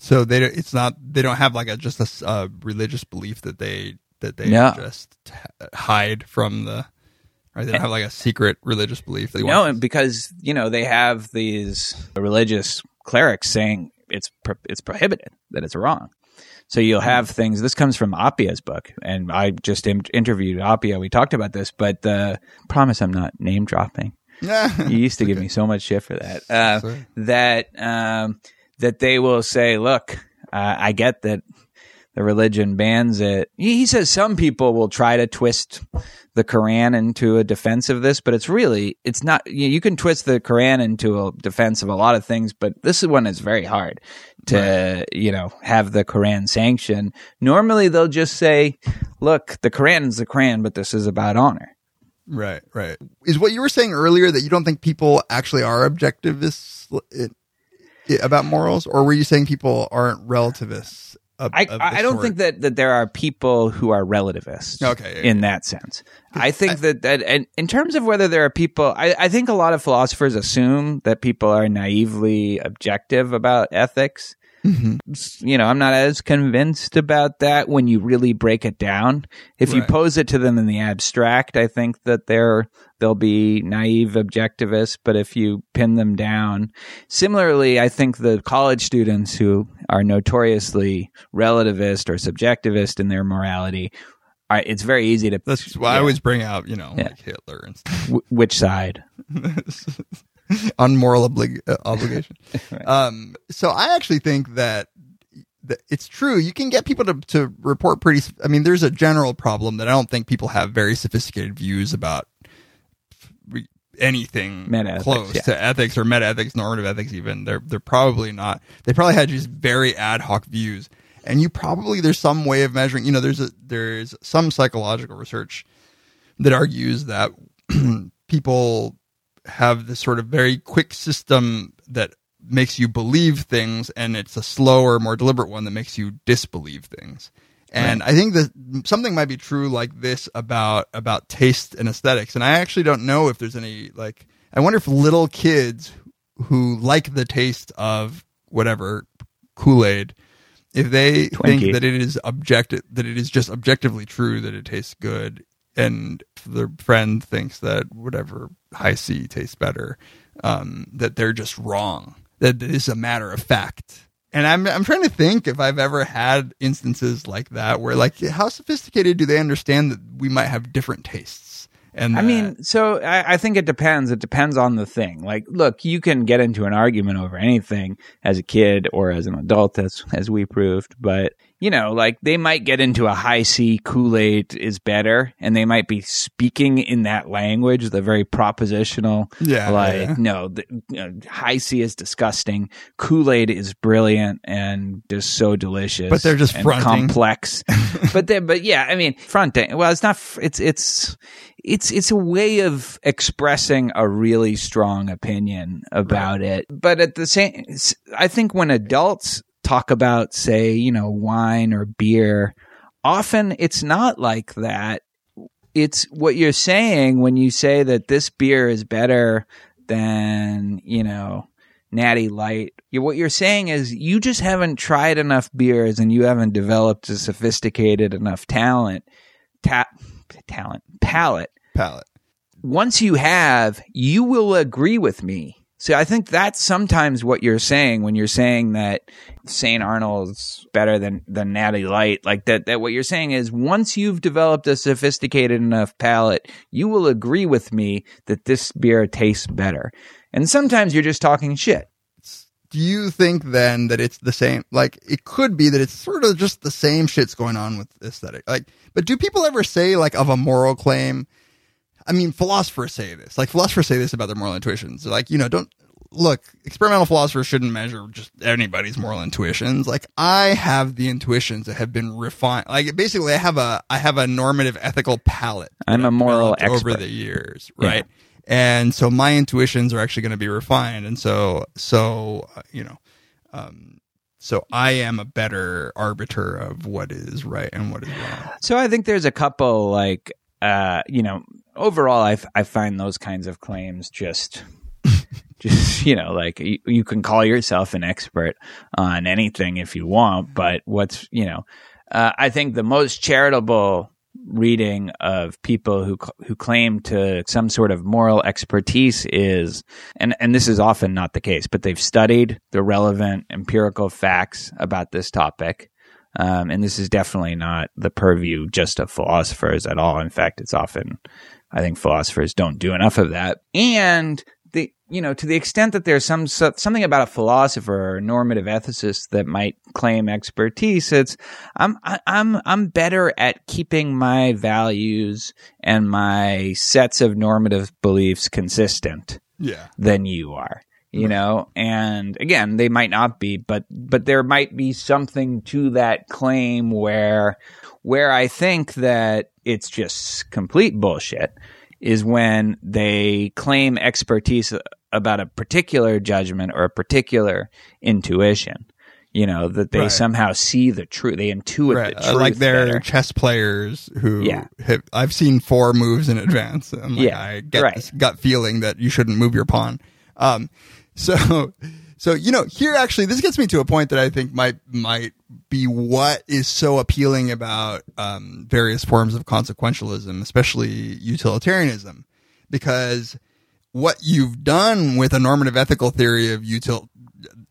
So they, don't- it's not, they don't have like a, just a a religious belief that they, that they No. just hide from the, Right? They don't have like a secret religious belief. They No, and because you know they have these religious clerics saying it's pro- it's prohibited that it's wrong. So you'll have things. This comes from Appiah's book, and I just in- interviewed Appiah. We talked about this, but uh, promise I'm not name dropping. You used to give me so much shit for that. Uh, that um, that they will say, "Look, uh, I get that the religion bans it." He he says some people will try to twist the Quran into a defense of this, but it's really it's not. You, you can twist the Quran into a defense of a lot of things, but this is one is very hard to you know have the Quran sanction. Normally, they'll just say, "Look, the Quran is the Quran, but this is about honor." Right, right. Is what you were saying earlier that you don't think people actually are objectivists about morals, or were you saying people aren't relativists? Of, I, of I don't sort? think that, that there are people who are relativists. Okay, yeah, in that sense, I think that that and in terms of whether there are people, I, I think a lot of philosophers assume that people are naively objective about ethics. Mm-hmm. You know, I'm not as convinced about that when you really break it down. If you pose it to them in the abstract, I think that they're they'll be naive objectivists. But if you pin them down, similarly, I think the college students who are notoriously relativist or subjectivist in their morality, it's very easy to That's why I always bring out, you know, Yeah. like Hitler and stuff. Wh- which side? on moral oblig- uh, obligation. um, so I actually think that, that it's true. You can get people to, to report pretty. I mean, there's a general problem that I don't think people have very sophisticated views about anything Meta-ethics, close yeah. to ethics or meta ethics, normative ethics. Even they're they're probably not. They probably had just very ad hoc views. And you probably there's some way of measuring. You know, there's a there's some psychological research that argues that people have this sort of very quick system that makes you believe things and it's a slower more deliberate one that makes you disbelieve things. And i think that something might be true like this about about taste and aesthetics. And i actually don't know if there's any like i wonder if little kids who like the taste of whatever kool-aid if they Twinkie. think that it is objective that it is just objectively true that it tastes good and their friend thinks that whatever Hi-C tastes better, um, that they're just wrong. That it is a matter of fact. And I'm I'm trying to think if I've ever had instances like that where like how sophisticated do they understand that we might have different tastes? And I that- mean, so I, I think it depends. It depends on the thing. Like, look, you can get into an argument over anything as a kid or as an adult, as as we proved. But you know, like they might get into a Hi-C Kool Aid is better, and they might be speaking in that language, the very propositional. Yeah, like yeah. no, the, you know, Hi-C is disgusting. Kool Aid is brilliant and just so delicious. But they're just fronting. complex. but they, but yeah, I mean, fronting. Well, it's not. It's it's it's it's a way of expressing a really strong opinion about it. But at the same, I think when adults talk about, say, you know, wine or beer, often it's not like that. It's what you're saying when you say that this beer is better than, you know, Natty Light. What you're saying is you just haven't tried enough beers and you haven't developed a sophisticated enough talent, ta- talent, palate. palate. Once you have, you will agree with me. So I think that's sometimes what you're saying when you're saying that St. Arnold's better than, than Natty Light. Like that, that what you're saying is once you've developed a sophisticated enough palate, you will agree with me that this beer tastes better. And sometimes you're just talking shit. Do you think then that it's the same? Like it could be that it's sort of just the same shit's going on with aesthetic. Like, but do people ever say like of a moral claim? I mean, philosophers say this. Like philosophers say this about their moral intuitions. They're like, you know, don't look. Experimental philosophers shouldn't measure just anybody's moral intuitions. Like I have the intuitions that have been refined. Like basically, I have a I have a normative ethical palette. I'm a moral developed over the years, Yeah. right? And so my intuitions are actually going to be refined, and so so uh, you know, um, so I am a better arbiter of what is right and what is wrong. So I think there's a couple like uh you know overall I, I find those kinds of claims just just you know like you, you can call yourself an expert on anything if you want but what's you know uh, I think the most charitable reading of people who who claim to some sort of moral expertise is and and this is often not the case but they've studied the relevant empirical facts about this topic um, and this is definitely not the purview just of philosophers at all. In fact it's often i think philosophers don't do enough of that. And the you know to the extent that there's some something about a philosopher or normative ethicist that might claim expertise it's i'm I- i'm i'm better at keeping my values and my sets of normative beliefs consistent Yeah. than you are you know and again they might not be but but there might be something to that claim where where i think that it's just complete bullshit is when they claim expertise about a particular judgment or a particular intuition you know that they Right. somehow see the truth they intuit Right. the Uh, truth like they're better. chess players who Yeah. have, I've seen four moves in advance. And like, Yeah, I get right. this gut feeling that you shouldn't move your pawn. Um, so, so, you know, here actually, this gets me to a point that I think might, might be what is so appealing about, um, various forms of consequentialism, especially utilitarianism, because what you've done with a normative ethical theory of util,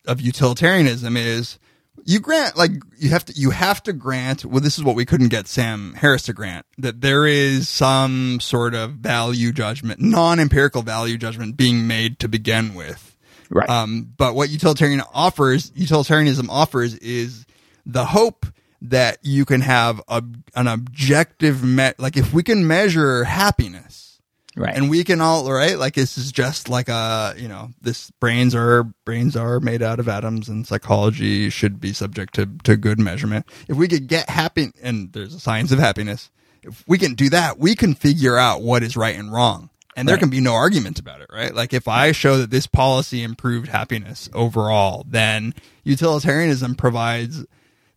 of utilitarianism is you grant like you have to you have to grant well this is what we couldn't get Sam Harris to grant that there is some sort of value judgment non-empirical value judgment being made to begin with right. Um, but what utilitarian offers utilitarianism offers is the hope that you can have a, an objective me- like if we can measure happiness right. and we can all right? Like this is just like a you know this brains are brains are made out of atoms and psychology should be subject to to good measurement. If we could get happy and there's a science of happiness if we can do that we can figure out what is right and wrong and there Right. can be no argument about it right like if i show that this policy improved happiness overall then utilitarianism provides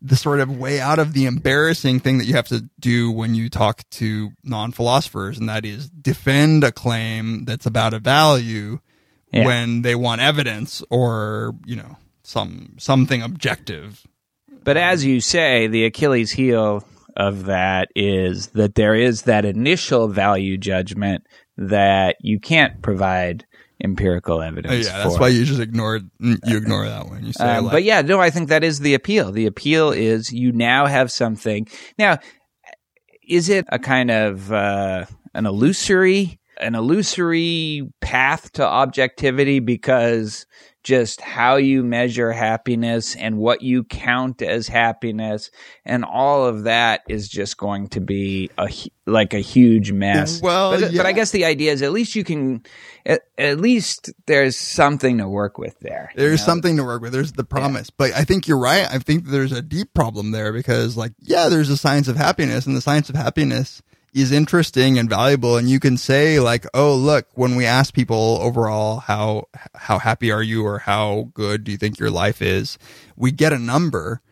the sort of way out of the embarrassing thing that you have to do when you talk to non-philosophers and that is defend a claim that's about a value Yeah. when they want evidence or you know some something objective But as you say, the Achilles heel of that is that there is that initial value judgment that you can't provide empirical Uh, evidence yeah that's for. why you just ignore you ignore that one you say Um, like, but yeah, no, I think that is the appeal. The appeal is you now have something. Now, is it a kind of uh, an illusory, an illusory path to objectivity because just how you measure happiness and what you count as happiness and all of that is just going to be a like a huge mess. Well, but, yeah. but I guess the idea is at least you can at, at least there's something to work with there. you There's know? something to work with. There's the promise. But I think you're right. I think there's a deep problem there because like, yeah, there's a science of happiness and the science of happiness is interesting and valuable. And you can say like, oh, look, when we ask people overall, how, how happy are you or how good do you think your life is? We get a number.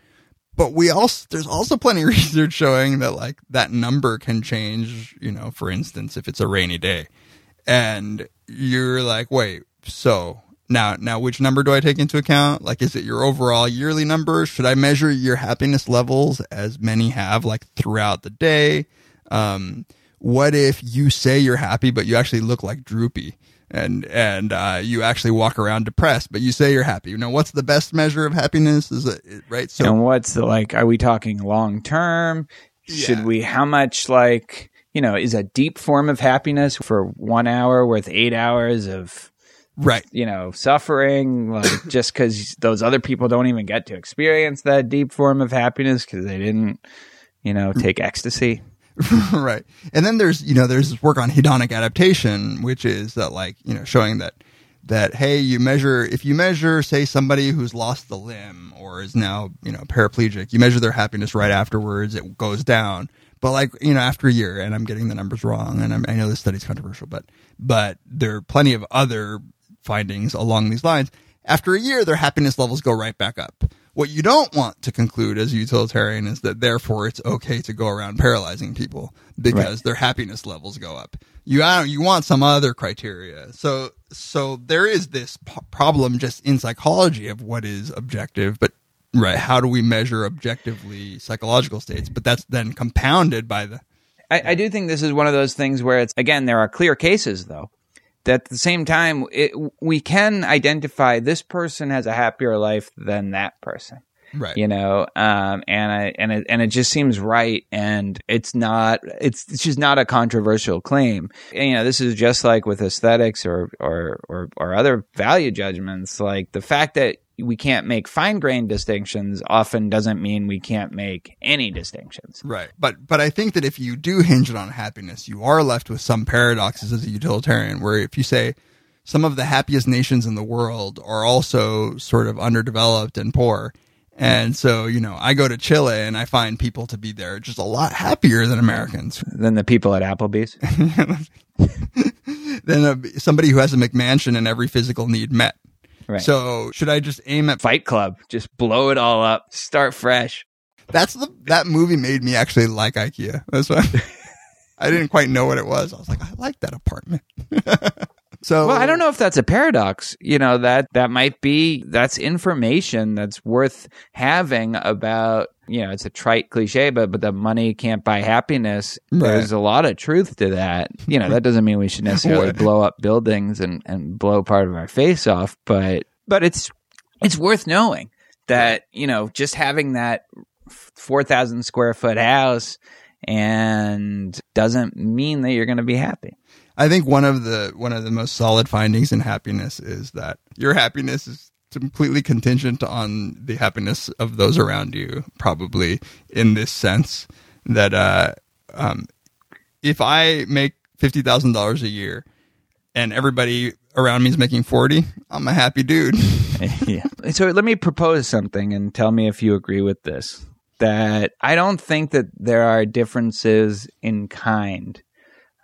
But we also, there's also plenty of research showing that like that number can change, you know, for instance, if it's a rainy day and you're like, wait, so now, now which number do I take into account? Like, is it your overall yearly number? Should I measure your happiness levels as many have like throughout the day? Um, what if you say you're happy, but you actually look like droopy? And and uh, you actually walk around depressed, but you say you're happy. You know what's the best measure of happiness? Is it right? So and what's the like? Are we talking long term? Should Yeah. we? How much like you know is a deep form of happiness for one hour worth eight hours of right, you know suffering? Like just because those other people don't even get to experience that deep form of happiness because they didn't you know take ecstasy. right. And then there's, you know, there's this work on hedonic adaptation, which is that like, you know, showing that, that, hey, you measure, if you measure, say, somebody who's lost the limb or is now, you know, paraplegic, you measure their happiness right afterwards, it goes down. But like, you know, after a year, and I'm getting the numbers wrong, and I'm, I know this study's controversial, but, but there are plenty of other findings along these lines. After a year, their happiness levels go right back up. What you don't want to conclude as a utilitarian is that therefore it's okay to go around paralyzing people because their happiness levels go up. You you want some other criteria. So so there is this p- problem just in psychology of what is objective, but right, how do we measure objectively psychological states? But that's then compounded by the I, I do think this is one of those things where it's again there are clear cases though that at the same time it, we can identify this person has a happier life than that person Right. you know um and i and it and it just seems right and it's not it's it's just not a controversial claim and, you know this is just like with aesthetics or or or, or other value judgments like the fact that we can't make fine grained distinctions often doesn't mean we can't make any distinctions Right. But but I think that if you do hinge it on happiness, you are left with some paradoxes as a utilitarian where if you say some of the happiest nations in the world are also sort of underdeveloped and poor. And so, you know, I go to Chile and I find people to be there just a lot happier than Americans. than the people at applebee's than a, somebody who has a McMansion and every physical need met. Right. So, should I just aim at fight club just blow it all up start fresh That's the that movie made me actually like IKEA. That's why I didn't quite know what it was. I was like, I like that apartment. so Well, I don't know if that's a paradox. You know that that might be that's information that's worth having about. You know, it's a trite cliche, but but the money can't buy happiness. There's a lot of truth to that. You know, that doesn't mean we should necessarily blow up buildings and and blow part of our face off, but but it's it's worth knowing that you know just having that four thousand square foot house and doesn't mean that you're going to be happy. I think one of the one of the most solid findings in happiness is that your happiness is completely contingent on the happiness of those around you. Probably in this sense that uh, um, if I make fifty thousand dollars a year and everybody around me is making forty, I'm a happy dude. yeah. So let me propose something and tell me if you agree with this. That I don't think that there are differences in kind.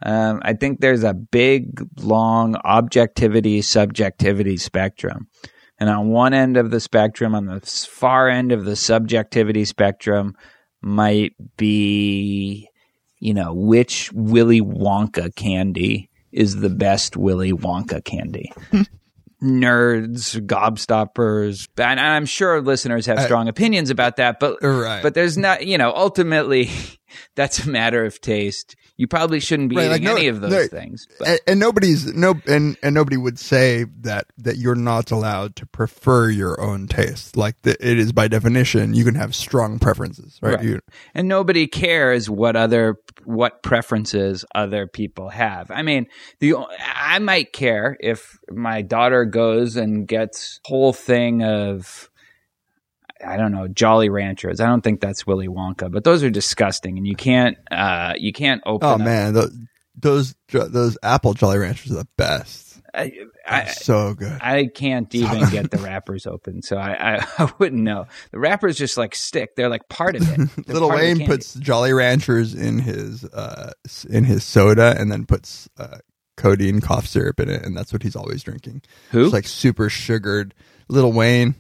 Um, I think there's a big, long objectivity subjectivity spectrum. And on one end of the spectrum, on the far end of the subjectivity spectrum, might be, you know, which Willy Wonka candy is the best Willy Wonka candy nerds, gobstoppers, and I'm sure listeners have uh, strong opinions about that. But Right. but there's not, you know, ultimately, that's a matter of taste. You probably shouldn't be Right, eating like, no- any of those no- things. But and, and nobody's no and and nobody would say that that you're not allowed to prefer your own taste like the, it is by definition you can have strong preferences right, Right. You, and nobody cares what other what preferences other people have. I mean, the I might care if my daughter goes and gets whole thing of I don't know Jolly Ranchers. I don't think that's Willy Wonka, but those are disgusting, and you can't uh you can't open. oh up- man those those those apple jolly ranchers are the best I, I, so good I can't even get the wrappers open, so I, I, I wouldn't know. The wrappers just like stick; they're like part of it. Little part of the wayne puts jolly ranchers in his uh in his soda and then puts uh codeine cough syrup in it and that's what he's always drinking Who? it's like super sugared Lil Wayne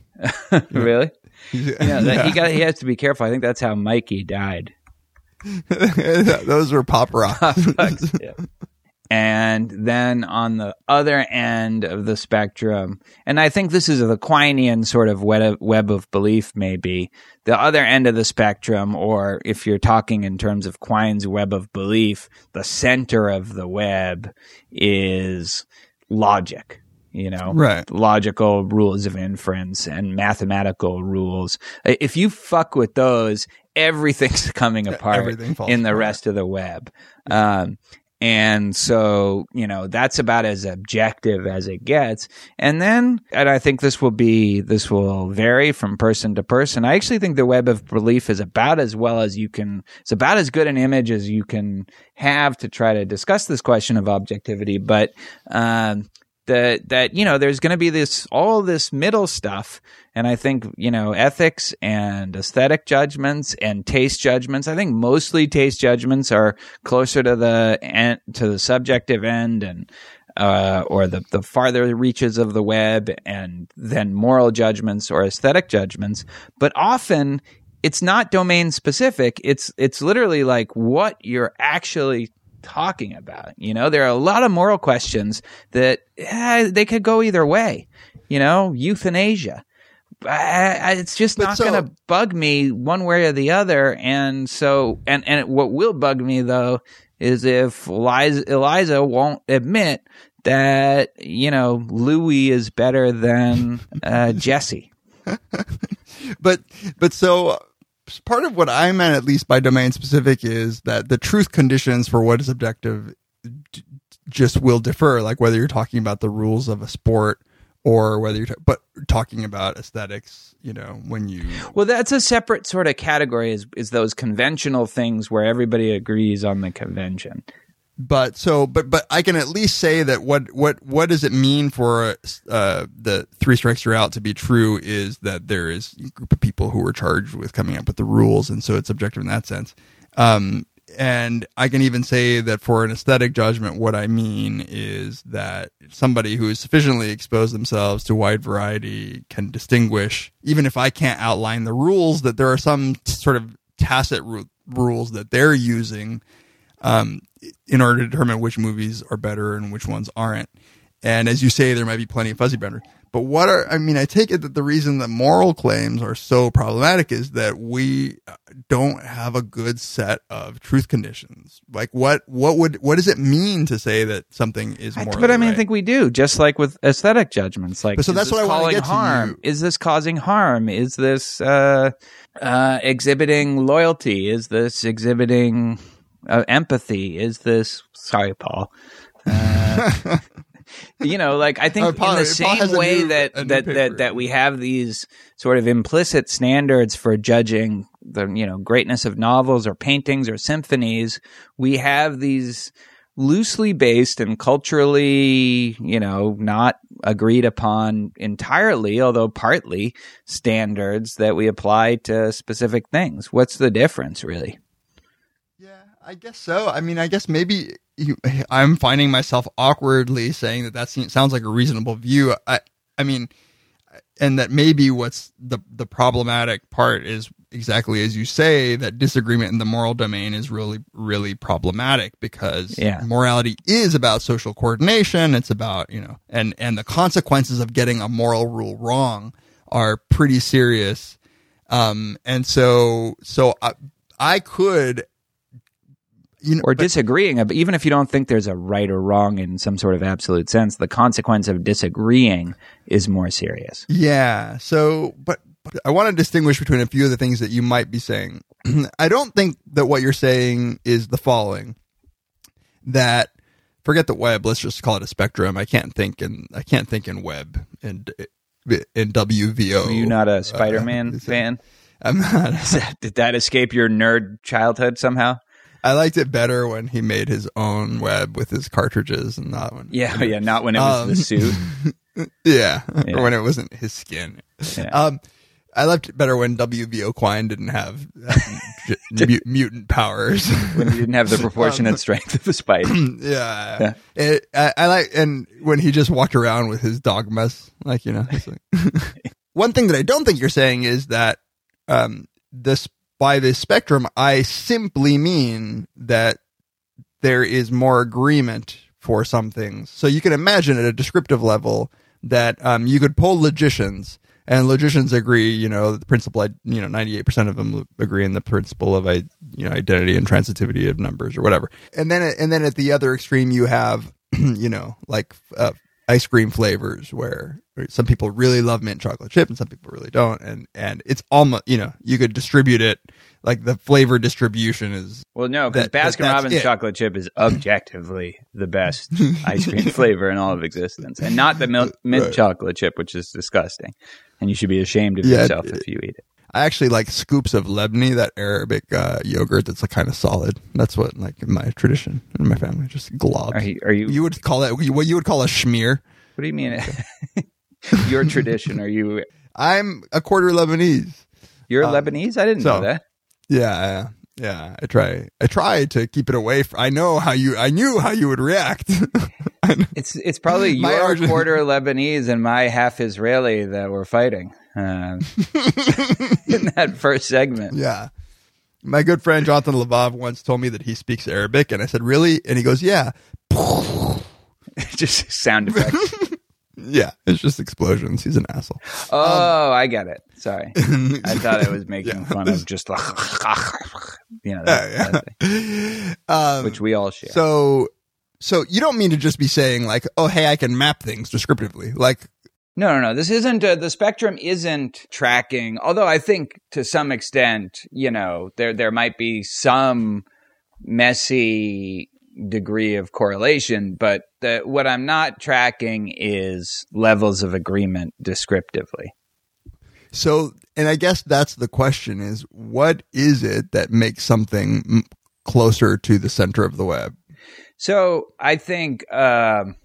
really. Yeah, he got. He has to be careful. I think that's how Mikey died. those were pop rocks Yeah. And then on the other end of the spectrum, and I think this is a Quinean sort of web of belief, maybe the other end of the spectrum, or if you're talking in terms of Quine's web of belief, the center of the web is logic. You know, Right. logical rules of inference and mathematical rules. If you fuck with those, everything's coming apart everything falls in the apart. rest of the web. Um, and so, you know, that's about as objective as it gets. And then, and I think this will be, this will vary from person to person. I actually think the web of belief is about as well as you can, it's about as good an image as you can have to try to discuss this question of objectivity. But, um, that that you know there's going to be this all this middle stuff. And i think you know ethics and aesthetic judgments and taste judgments i think mostly taste judgments are closer to the end to the subjective end and uh, or the, the farther reaches of the web and then moral judgments or aesthetic judgments. But often it's not domain specific. It's it's literally like what you're actually talking about. You know, there are a lot of moral questions that eh, they could go either way. You know, euthanasia. I, I, it's just But not so- going to bug me one way or the other. And so, and and what will bug me though is if Eliza, Eliza won't admit that you know Louis is better than uh, Jesse. but but so uh, part of what I meant, at least by domain specific, is that the truth conditions for what is objective d- just will differ. Like whether you're talking about the rules of a sport or whether you're, but talking about aesthetics. You know, when you Well, that's a separate sort of category. Is is those conventional things where everybody agrees on the convention? But so but but I can at least say that what what what does it mean for uh, the three strikes you're out to be true is that there is a group of people who are charged with coming up with the rules, and so it's objective in that sense. Um, and I can even say that for an aesthetic judgment, what I mean is that somebody who is sufficiently exposed themselves to wide variety can distinguish, even if I can't outline the rules, that there are some sort of tacit ru- rules that they're using um, in order to determine which movies are better and which ones aren't. And as you say, there might be plenty of fuzzy boundaries. But what are, I mean, I take it that the reason that moral claims are so problematic is that we uh, don't have a good set of truth conditions. Like what, what would, what does it mean to say that something is morally but I mean, I think we do, just like with aesthetic judgments. Like, But so is that's this what I wanna calling get to harm? you. Is this causing harm? Is this uh, uh, exhibiting loyalty? Is this exhibiting uh, empathy? Is this sorry, Paul? Uh, you know, like I think Uh, Paul- in the same way new- that that, that that we have these sort of implicit standards for judging the you know greatness of novels or paintings or symphonies, we have these loosely based and culturally, you know, not agreed upon entirely, although partly standards that we apply to specific things. What's the difference, really? I guess so. I mean, I guess maybe you, I'm finding myself awkwardly saying that that sounds like a reasonable view. I, I mean, and that maybe what's the the problematic part is exactly as you say that disagreement in the moral domain is really really problematic because Yeah. morality is about social coordination. It's about you know, and and the consequences of getting a moral rule wrong are pretty serious. Um, and so so I, I could you know, Or but- disagreeing, even if you don't think there's a right or wrong in some sort of absolute sense, the consequence of disagreeing is more serious. Yeah. So, but, but I want to distinguish between a few of the things that you might be saying. I don't think that what you're saying is the following. That forget the web. Let's just call it a spectrum. I can't think in I can't think in web and in WVO. Are you not a Spider-Man uh, fan? I'm not. Did that escape your nerd childhood somehow? I liked it better when he made his own web with his cartridges and not when. Yeah, yeah, not when it was Um, the suit. Yeah, Yeah. or when it wasn't his skin. Yeah. Um, I liked it better when WVO Quine didn't have uh, mutant powers. when he didn't have the proportionate strength of the spider. yeah, Yeah. It, I, I like, and when he just walked around with his dog mess, like you know. like- One thing that I don't think you're saying is that um, this by this spectrum, I simply mean that there is more agreement for some things. So you can imagine at a descriptive level that um, you could poll logicians, and logicians agree. You know, the principle. You know, ninety eight percent of them agree in the principle of you know, identity and transitivity of numbers or whatever. And then, and then at the other extreme, you have, you know, like uh, ice cream flavors where some people really love mint chocolate chip and some people really don't, and and it's almost you know you could distribute it like the flavor distribution is Well, no, because That- that- Baskin Robbins it. chocolate chip is objectively the best ice cream flavor in all of existence, and not the milk, mint Right. chocolate chip, which is disgusting, and you should be ashamed of Yeah, yourself it- if you eat it. I actually like scoops of lebni, that Arabic uh, yogurt that's like kind of solid. That's what like in my tradition in my family, just globs. Are you? Are you, you would call it what you would call a schmear. what do you mean? Your tradition? Are you? I'm a quarter Lebanese. You're Um, Lebanese? I didn't know that. Yeah, yeah. I try. I try to keep it away. From, I know how you. I knew how you would react. It's it's probably your quarter Lebanese and my half Israeli that were fighting uh, in that first segment. yeah. My good friend Jonathan Lavav once told me that he speaks Arabic, and I said, "Really?" And he goes, "Yeah." Just sound effects. Yeah, it's just explosions. He's an asshole. Oh, I get it. Sorry, I thought I was making fun of just like you know, that, Yeah, that Um, which we all share. so, so you don't mean to just be saying like, oh, hey, I can map things descriptively. Like, No, no, no. This isn't uh the spectrum isn't tracking. Although I think to some extent, you know, there there might be some messy degree of correlation, but the, what I'm not tracking is levels of agreement descriptively. so, and I guess that's the question: is what is it that makes something closer to the center of the web? So I think um,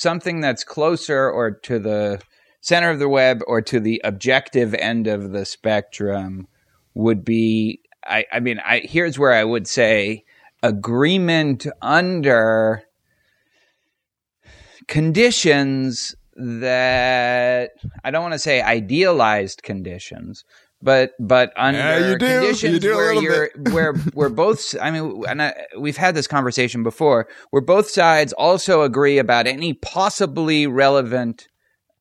something that's closer or to the center of the web or to the objective end of the spectrum would be. I, I mean, I, here's where I would say agreement under conditions that I don't want to say idealized conditions, but but under Yeah, do. conditions You where you're where we're both. I mean, and I, we've had this conversation before, where both sides also agree about any possibly relevant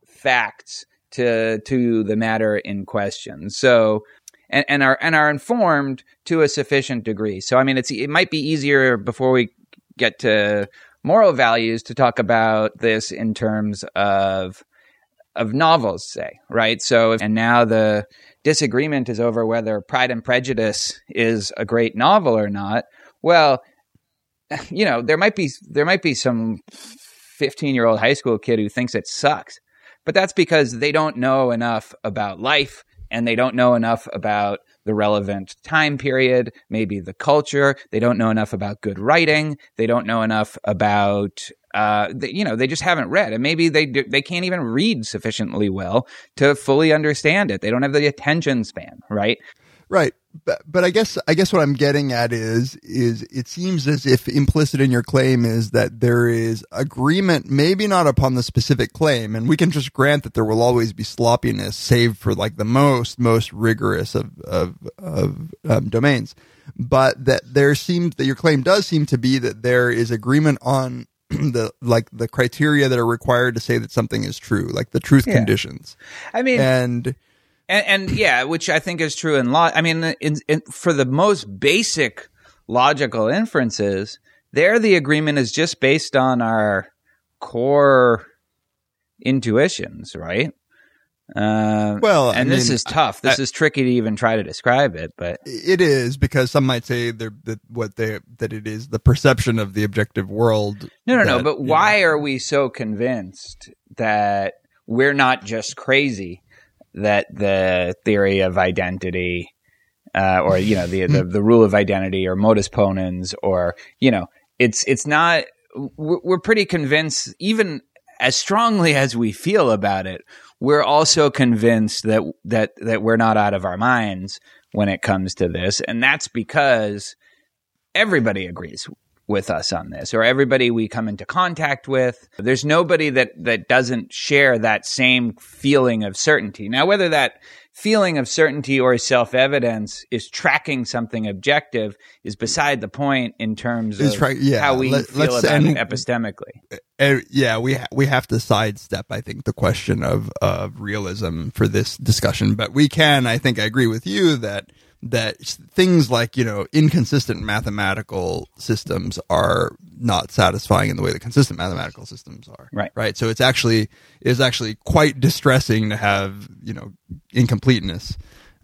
facts to to the matter in question. So. And, and are and are informed to a sufficient degree. So I mean, it's it might be easier before we get to moral values to talk about this in terms of of novels, say, right? So, and now the disagreement is over whether Pride and Prejudice is a great novel or not. Well, you know, there might be there might be some 15-year-old high school kid who thinks it sucks. But that's because they don't know enough about life and they don't know enough about the relevant time period, maybe the culture. They don't know enough about good writing. They don't know enough about, uh, you know, they just haven't read, and maybe they they can't even read sufficiently well to fully understand it. They don't have the attention span, right? Right. But, but I guess I guess what I'm getting at is is it seems as if implicit in your claim is that there is agreement, maybe not upon the specific claim, and we can just grant that there will always be sloppiness, save for like the most most rigorous of of, of um, domains, but that there seems that your claim does seem to be that there is agreement on the like the criteria that are required to say that something is true, like the truth Yeah. conditions, I mean, and and, and yeah, which I think is true in law. I mean, in, in, for the most basic logical inferences, there the agreement is just based on our core intuitions, right? Uh, Well, I and this mean, is tough. This is tricky to even try to describe it, but It is because some might say they're, that what they that it is the perception of the objective world. no, no, no. But why are we so convinced that we're not just crazy? That the theory of identity, uh, or you know, the, the the rule of identity, or modus ponens, or you know, it's it's not. We're, we're pretty convinced, even as strongly as we feel about it, we're also convinced that that that we're not out of our minds when it comes to this, and that's because everybody agrees with us on this or everybody we come into contact with. There's nobody that that doesn't share that same feeling of certainty. Now whether that feeling of certainty or self-evidence is tracking something objective is beside the point in terms of yeah, how we let- feel about and- it epistemically Uh, yeah, we ha- we have to sidestep. I think the question of of realism for this discussion, but we can. I think I agree with you that that things like you know inconsistent mathematical systems are not satisfying in the way that consistent mathematical systems are. Right. Right. So it's actually is actually quite distressing to have you know incompleteness.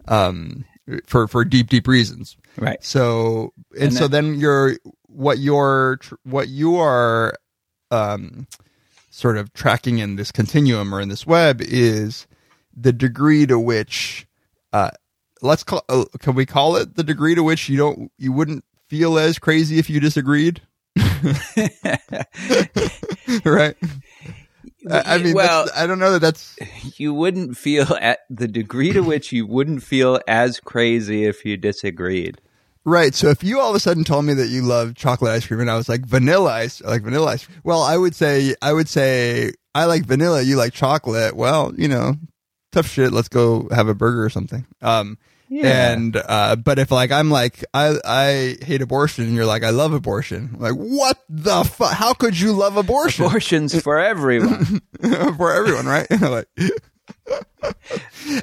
Um, for for deep deep reasons right so and, And so then- then you're what you're what you are um sort of tracking in this continuum or in this web is the degree to which uh let's call uh, can we call it the degree to which you don't you wouldn't feel as crazy if you disagreed right I mean, well I don't know that that's you wouldn't feel at the degree to which you wouldn't feel as crazy if you disagreed Right. So if you all of a sudden told me that you love chocolate ice cream and I was like vanilla ice, like vanilla ice. Well, I would say, I would say, I like vanilla, you like chocolate. Well, you know, tough shit. Let's go have a burger or something. Um, Yeah. And uh, but if like I'm like I I hate abortion, and you're like I love abortion. I'm like what the fuck? How could you love abortion Abortions for everyone. for everyone, right? like.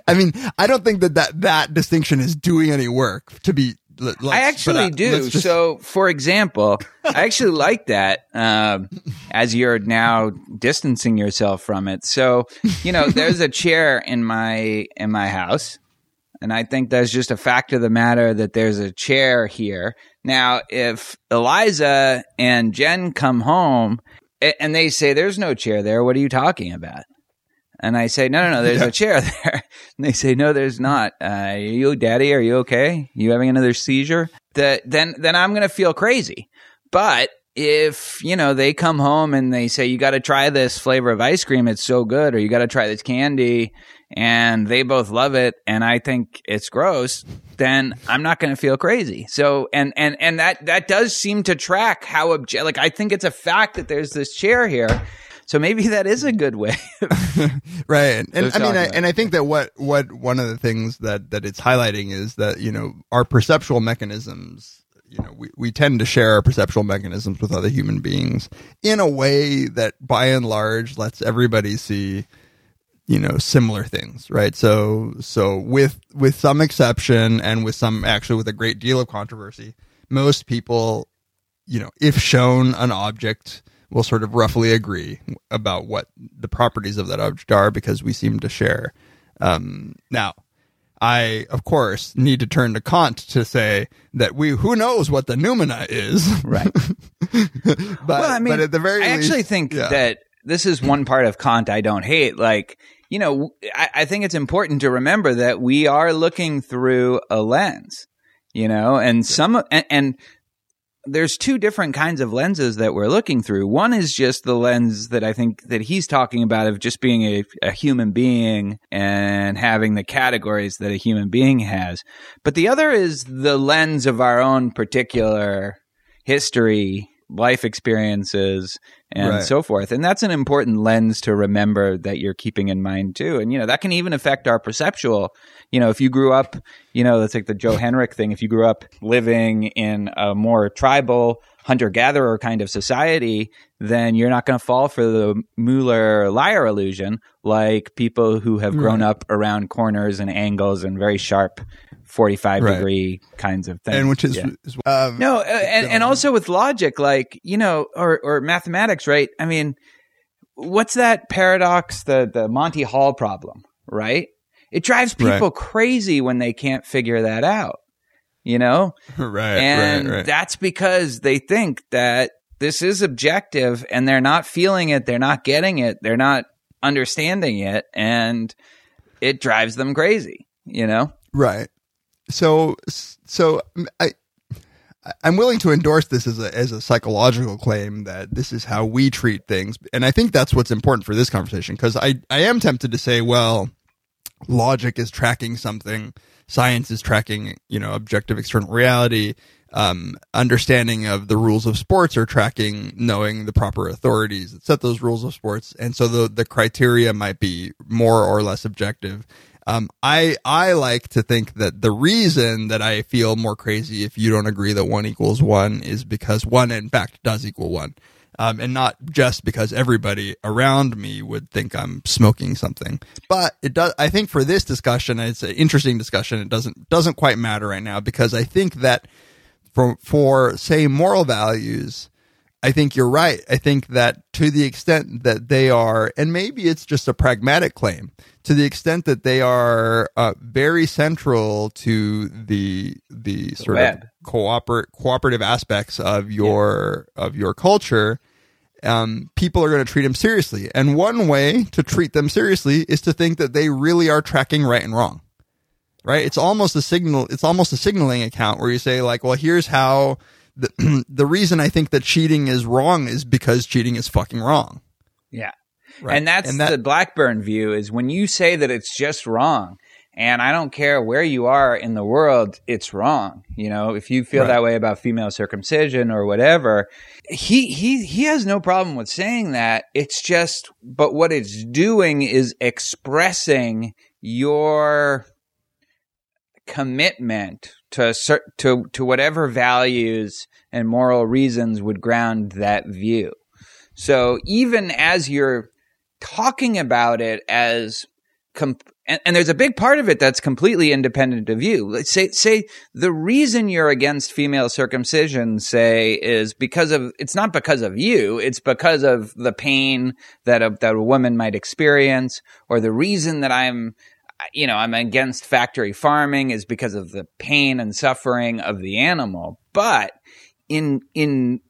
I mean, I don't think that, that that distinction is doing any work to be. I actually uh, do. just- so, for example, I actually like that um, as you're now distancing yourself from it. So, you know, there's a chair in my in my house, and I think that's just a fact of the matter that there's a chair here. Now, if Eliza and Jen come home and they say there's no chair there, what are you talking about? And I say, no, no, no, there's a chair there. And they say, no, there's not. Uh, are you, daddy? Are you okay? You having another seizure? That then, then I'm going to feel crazy. But if, you know, they come home and they say, you got to try this flavor of ice cream. It's so good. Or you got to try this candy and they both love it. And I think it's gross. Then I'm not going to feel crazy. So, and, and, and that, that does seem to track how, obje- like, I think it's a fact that there's this chair here. So maybe that is a good way. right and, and i mean I, and i think that what what one of the things that that it's highlighting is that you know our perceptual mechanisms you know we, we tend to share our perceptual mechanisms with other human beings in a way that by and large lets everybody see you know similar things right so so with with some exception and with some actually with a great deal of controversy most people you know if shown an object will sort of roughly agree about what the properties of that object are because we seem to share um now I, of course, need to turn to Kant to say that we who knows what the noumena is, Right. but, well, I mean, but at the very I actually think yeah. that this is one part of Kant I don't hate. Like, you know, I, I think it's important to remember that we are looking through a lens, you know, and some, and, and there's two different kinds of lenses that we're looking through. One is just the lens that I think that he's talking about of just being a, a human being and having the categories that a human being has. But the other is the lens of our own particular history, life experiences, and Right. so forth. And that's an important lens to remember that you're keeping in mind too. And, you know, that can even affect our perceptual. You know, if you grew up, you know, let's take the Joe Henrich thing. If you grew up living in a more tribal, hunter gatherer kind of society, then you're not going to fall for the Müller-Lyer illusion like people who have grown up around corners and angles and very sharp 45 Right. degree kinds of things. and which is, Yeah. is um, No, uh, and, and also with logic, like you know, or or mathematics, right? I mean, what's that paradox? The the Monty Hall problem, right? It drives people crazy when they can't figure that out. You know, right, and right, right. that's because they think that this is objective, and they're not feeling it, they're not getting it, they're not understanding it, and it drives them crazy. You know, Right. So so I I'm willing to endorse this as a as a psychological claim that this is how we treat things, and I think that's what's important for this conversation because I I am tempted to say, well, logic is tracking something, science is tracking you know objective external reality. Um, understanding of the rules of sports are tracking knowing the proper authorities that set those rules of sports, and so the the criteria might be more or less objective. Um, I I like to think that the reason that I feel more crazy if you don't agree that one equals one is because one in fact does equal one, um, and not just because everybody around me would think I'm smoking something. But it does. I think for this discussion, it's an interesting discussion. It doesn't doesn't quite matter right now because I think that for for say moral values. I think you're right. I think that to the extent that they are, and maybe it's just a pragmatic claim, to the extent that they are uh, very central to the the sort of cooper- cooperative aspects of your of your culture, um, people are going to treat them seriously. And one way to treat them seriously is to think that they really are tracking right and wrong. Right? It's almost a signal. It's almost a signaling account where you say like, well, here's how the the reason I think that cheating is wrong is because cheating is fucking wrong. Yeah. Right. And that's And that- the Blackburn view is when you say that it's just wrong, and I don't care where you are in the world, it's wrong. You know, if you feel Right. that way about female circumcision or whatever, he he he has no problem with saying that. It's just but what it's doing is expressing your commitment to to to whatever values and moral reasons would ground that view. So even as you're talking about it as and, and there's a big part of it that's completely independent of you. Say say the reason you're against female circumcision, say, is because of it's not because of you. It's because of the pain that a that a woman might experience, or the reason that I'm you know I'm against factory farming is because of the pain and suffering of the animal. But in in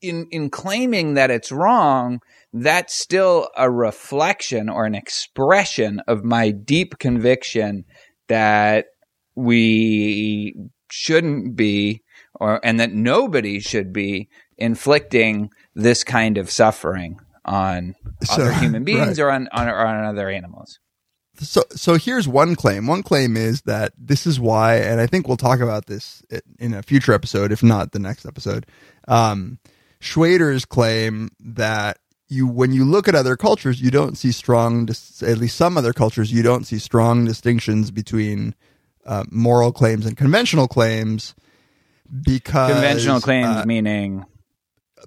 in in claiming that it's wrong, that's still a reflection or an expression of my deep conviction that we shouldn't be or and that nobody should be inflicting this kind of suffering on So, other human beings right. or on, on or on other animals. So, so here's one claim. One claim is that this is why, and I think we'll talk about this in a future episode, if not the next episode. Um, Shweder's claim that you, when you look at other cultures, you don't see strong, at least some other cultures, you don't see strong distinctions between uh, moral claims and conventional claims because Conventional claims uh, meaning?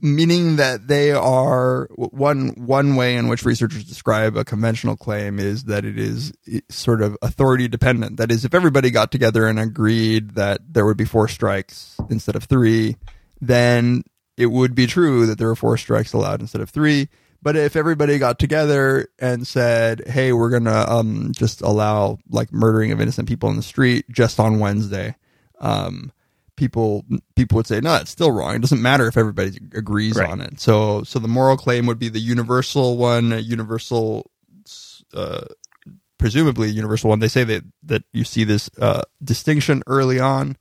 meaning that they are one one way in which researchers describe a conventional claim is that it is sort of authority dependent. That is if everybody got together and agreed that there would be four strikes instead of 3 then it would be true that there are four strikes allowed instead of 3 but if everybody got together and said hey we're going to um just allow like murdering of innocent people in the street just on Wednesday um people people would say no it's still wrong. It doesn't matter if everybody agrees Right. on it. So so the moral claim would be the universal one universal uh presumably universal one. They say that that you see this uh distinction early on.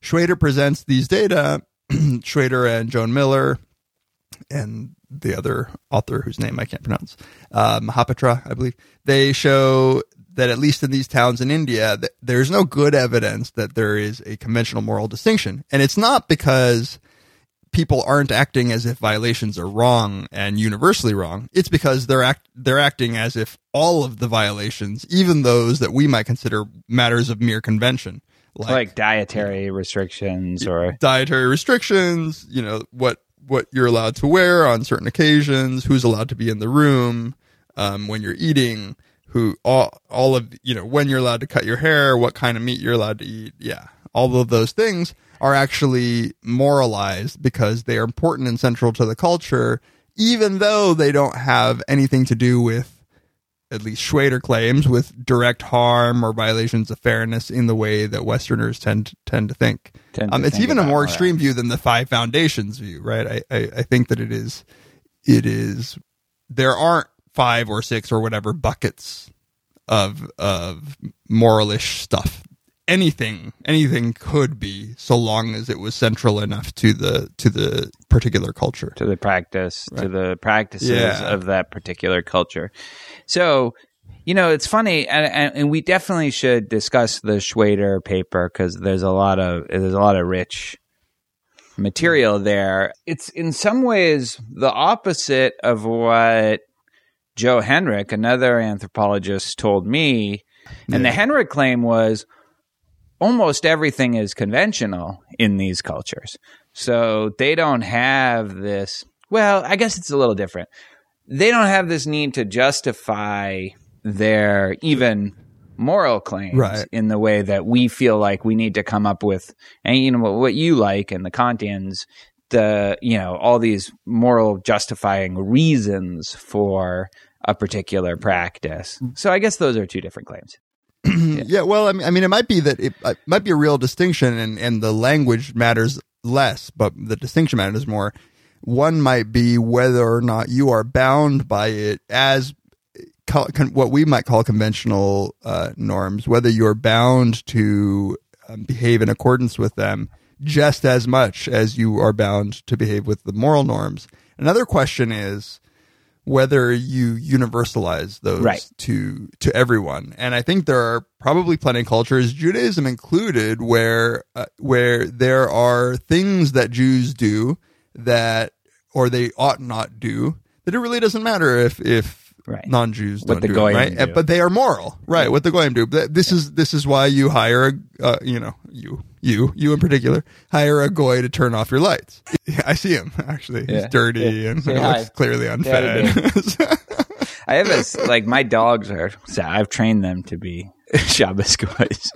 Shweder presents these data Shweder and joan miller and the other author whose name I can't pronounce, uh, Mahapatra, I believe, they show that at least in these towns in India, th- there's no good evidence that there is a conventional moral distinction. And it's not because people aren't acting as if violations are wrong and universally wrong. It's because they're act- they're acting as if all of the violations, even those that we might consider matters of mere convention, like dietary restrictions or dietary restrictions, you know, what what you're allowed to wear on certain occasions, who's allowed to be in the room, um, when you're eating, who all all of you know, when you're allowed to cut your hair, what kind of meat you're allowed to eat. Yeah. All of those things are actually moralized because they are important and central to the culture, even though they don't have anything to do with at least Shweder claims with direct harm or violations of fairness in the way that Westerners tend tend to think. Tend to um, it's think even a more all that. extreme view than the five foundations view, right? I, I, I think that it is it is there aren't five or six or whatever buckets of of moralish stuff. Anything anything could be so long as it was central enough to the to the particular culture. to the practice to the practices Yeah. of that particular culture. So, you know, it's funny, and, and, we definitely should discuss the Shweder paper because there's a lot of there's a lot of rich material there. It's in some ways the opposite of what Joe Henrich, another anthropologist, told me. And the Henrich claim was almost everything is conventional in these cultures. So they don't have this. Well, I guess it's a little different. They don't have this need to justify their even moral claims Right. in the way that we feel like we need to come up with, and you know what, what you like and the Kantians, the you know all these moral justifying reasons for a particular practice. So I guess those are two different claims. Yeah, well, I mean, I mean, it might be that it, it might be a real distinction, and and the language matters less, but the distinction matters more. One might be whether or not you are bound by it as co- con- what we might call conventional uh, norms, whether you're bound to um, behave in accordance with them just as much as you are bound to behave with the moral norms. Another question is whether you universalize those Right. to to everyone. And I think there are probably plenty of cultures, Judaism included, where uh, where there are things that Jews do that or they ought not do that it really doesn't matter if if Right. Non-Jews What don't do it, right? do. But they are moral, right? What the goyim do. Th- This is this is why you hire a, uh, you know, you you you in particular hire a goy to turn off your lights. Yeah, I see him actually. He's Yeah. dirty Yeah. and Say looks clearly unfed. I have a like my dogs are. So I've trained them to be Shabbos goys.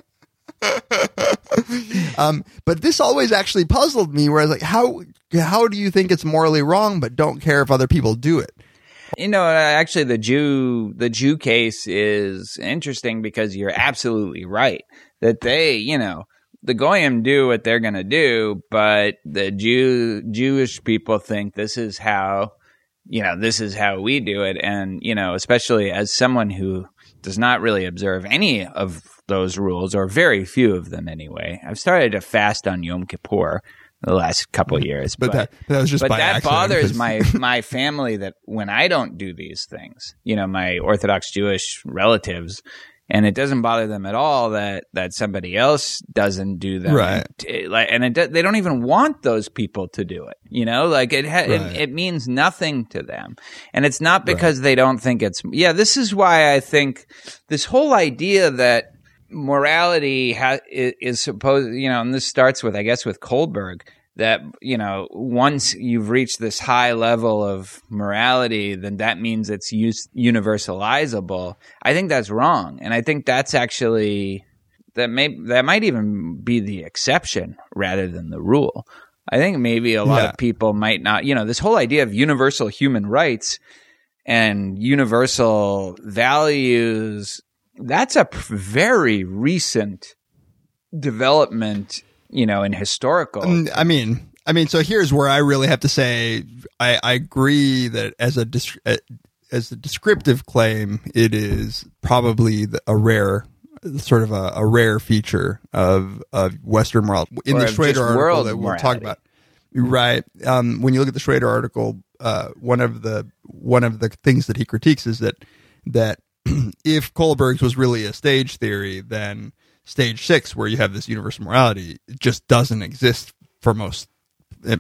um, but this always actually puzzled me. Where I was like, how how do you think it's morally wrong, but don't care if other people do it? You know, uh, actually, the Jew the Jew case is interesting because you're absolutely right that they, you know, the goyim do what they're going to do, but the Jew Jewish people think this is how, you know, this is how we do it, and you know, especially as someone who does not really observe any of those rules or very few of them anyway. I've started to fast on Yom Kippur the last couple of years, But that- that was just but that accident, bothers 'cause- my my family that when I don't do these things, you know, my Orthodox Jewish relatives, and it doesn't bother them at all that that somebody else doesn't do them, Right. Like, and it, they don't even want those people to do it. You know, like it ha- Right. it, it means nothing to them, and it's not because they don't think it's. Yeah, this is why I think this whole idea that morality ha- is, supposed, you know, and this starts with, I guess, with Kohlberg that you know once you've reached this high level of morality then that means it's use, universalizable i think that's wrong and i think that's actually that may that might even be the exception rather than the rule i think maybe a lot Yeah. of people might not you know this whole idea of universal human rights and universal values that's a very recent development you know in historical I mean, I mean, so here's where I really have to say I, I agree that as a uh, as a descriptive claim, it is probably a rare sort of a, a rare feature of of Western morality in Or the Schrader article world that we'll talk about. Right. Um, when you look at the Schrader article, uh, one of the one of the things that he critiques is that that if Kohlberg's was really a stage theory, then stage six, where you have this universal morality, just doesn't exist for most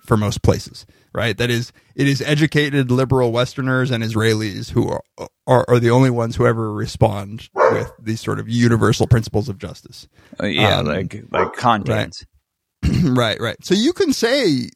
for most places. Right. That is, it is educated liberal Westerners and Israelis who are are, are the only ones who ever respond with these sort of universal principles of justice. Uh, yeah Um, like like contents right, right. So you can say,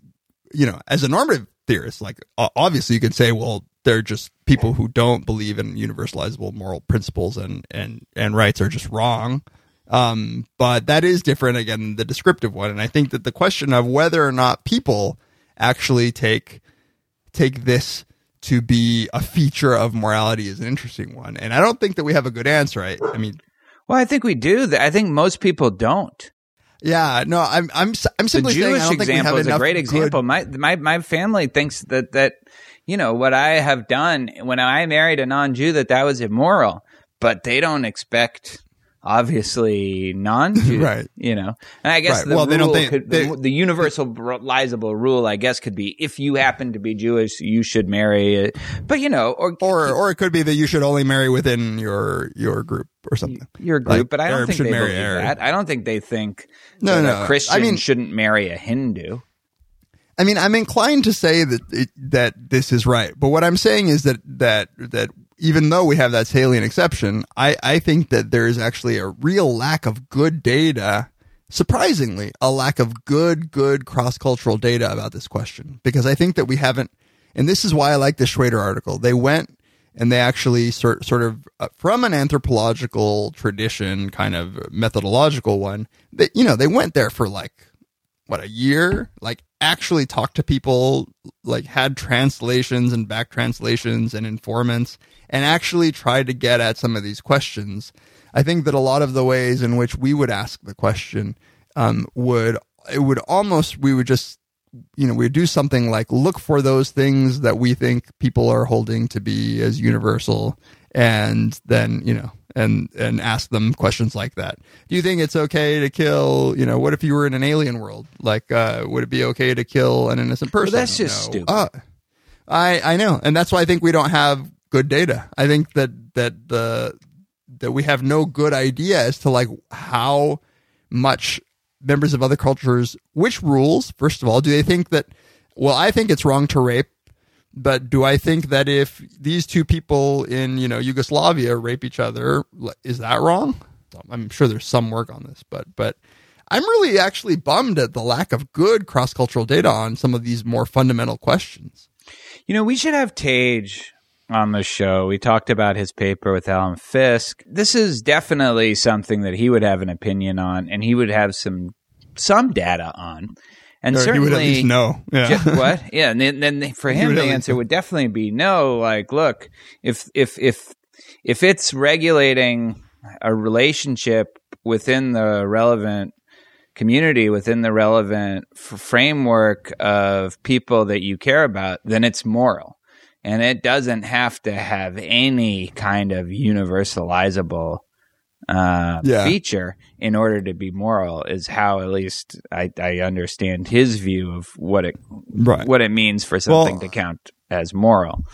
you know, as a normative theorist, like obviously you can say, well, they're just people who don't believe in universalizable moral principles and and and rights are just wrong. Um, but that is different again the descriptive one, and I think that the question of whether or not people actually take take this to be a feature of morality is an interesting one, and I don't think that we have a good answer. I, I mean, well i think we do i think most people don't yeah, no, I'm I'm I'm the simply saying I Jewish don't think we example have is a great good- example. My my my family thinks that that you know what I have done when I married a non-Jew that that was immoral, but they don't expect obviously non-Jew, Right. You know, and I guess Right. the Well, rule think- could, they- the, the universalizable rule, I guess, could be if you happen to be Jewish, you should marry it. But you know, or or or it could be that you should only marry within your your group or something. your group, Like, but I don't Arab think they marry believe Arab. that. I don't think they think No, no, a I Christian mean- shouldn't marry a Hindu. I mean, I'm inclined to say that it, that this is right, but what I'm saying is that that that even though we have that salient exception, I I think that there is actually a real lack of good data. Surprisingly, a lack of good good cross cultural data about this question because I think that we haven't, and this is why I like the Schrader article. They went and they actually sort sort of uh, from an anthropological tradition, kind of methodological one. That you know they went there for like what a year like actually talked to people like had translations and back translations and informants and actually tried to get at some of these questions. I think that a lot of the ways in which we would ask the question um, would it would almost we would just you know we do something like look for those things that we think people are holding to be as universal and then you know and and ask them questions like that. Do you think it's okay to kill you know what if you were in an alien world? Like uh would it be okay to kill an innocent person? that's just No. stupid. Uh, i i know. And that's why i think we don't have good data. I think that that the that we have no good idea as to like how much members of other cultures which rules first of all do they think that well i think it's wrong to rape but do I think that if these two people in you know Yugoslavia rape each other, is that wrong? I'm sure there's some work on this, but but I'm really actually bummed at the lack of good cross cultural data on some of these more fundamental questions. You know, we should have Tage on the show. We talked about his paper with Alan Fiske. This is definitely something that he would have an opinion on, and he would have some some data on. And Or he certainly, would at least know. Yeah. Ju- what? Yeah, and then, then for him, the answer would definitely be no. Like, look, if if if if it's regulating a relationship within the relevant community, within the relevant f- framework of people that you care about, then it's moral, and it doesn't have to have any kind of universalizable uh, Yeah. feature in order to be moral is how at least I, I understand his view of what it Right. what it means for something Well- to count as moral.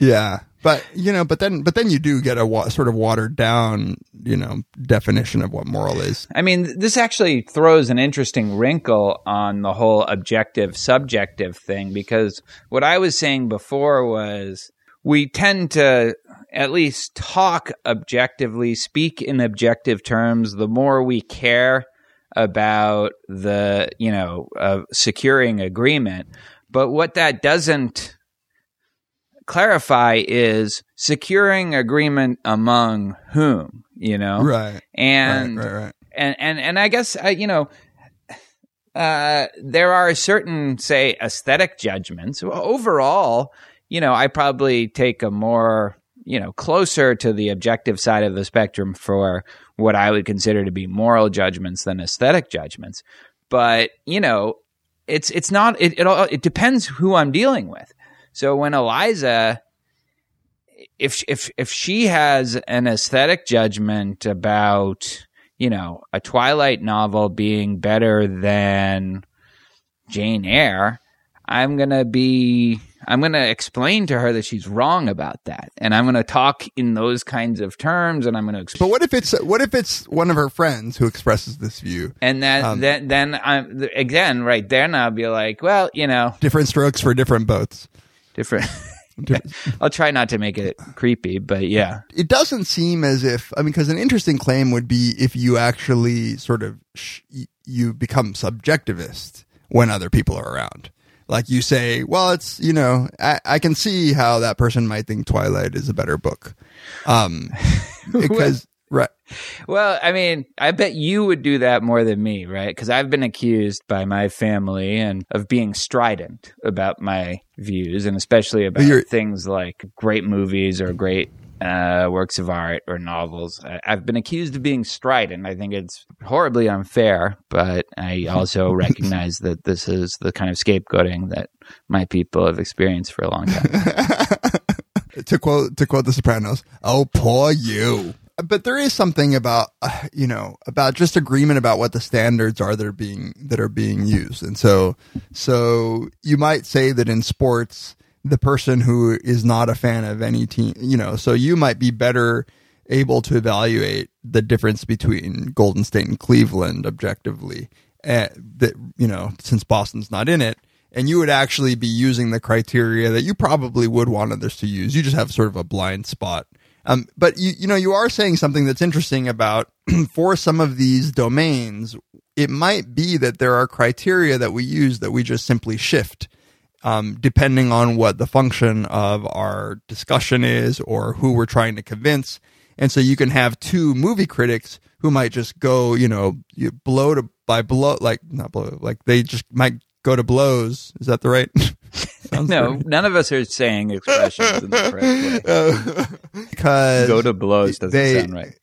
Yeah, but you know, but then but then you do get a wa- sort of watered down, you know, definition of what moral is. I mean, this actually throws an interesting wrinkle on the whole objective subjective thing because what I was saying before was we tend to at least talk objectively, speak in objective terms. The more we care about the, you know, uh, securing agreement. But what that doesn't clarify is securing agreement among whom, you know? Right. And right, right, right. and and and I guess uh, you know uh, there are certain say aesthetic judgments. Overall, you know, I probably take a more you know closer to the objective side of the spectrum for what I would consider to be moral judgments than aesthetic judgments. But you know, it's it's not it it, all, it depends who I'm dealing with. So when Eliza if if if she has an aesthetic judgment about you know a Twilight novel being better than Jane Eyre, I'm gonna be I'm gonna explain to her that she's wrong about that, and I'm gonna talk in those kinds of terms, and I'm gonna explain. But what if it's what if it's one of her friends who expresses this view? And then, Um, then, then I'm again right there. Now I'll be like, well, you know, Different strokes for different boats. different. I'll try not to make it creepy, but yeah. It doesn't seem as if I mean, because an interesting claim would be if you actually sort of sh- you become subjectivist when other people are around. Like you say, well, it's you know, I, I can see how that person might think Twilight is a better book, um, because right. Well, I mean, I bet you would do that more than me, right? Because I've been accused by my family and of being strident about my views, and especially about things like great movies or great uh, works of art or novels. I, I've been accused of being strident. I think it's horribly unfair, but I also recognize that this is the kind of scapegoating that my people have experienced for a long time. to quote to quote the sopranos oh poor you but there is something about uh, you know about just agreement about what the standards are that are being that are being used and so so you might say that in sports the person who is not a fan of any team you know so you might be better able to evaluate the difference between golden state and cleveland objectively uh, that you know since boston's not in it and you would actually be using the criteria that you probably would want others to use. You just have sort of a blind spot. Um, but you, you know, you are saying something that's interesting about for some of these domains, it might be that there are criteria that we use that we just simply shift, um, depending on what the function of our discussion is or who we're trying to convince. And so you can have two movie critics who might just go, you know, you blow to by blow, like not blow, like they just might go to blows. Is that the right? No, none of us are saying expressions in the correct way. because Go to blows doesn't they- sound right.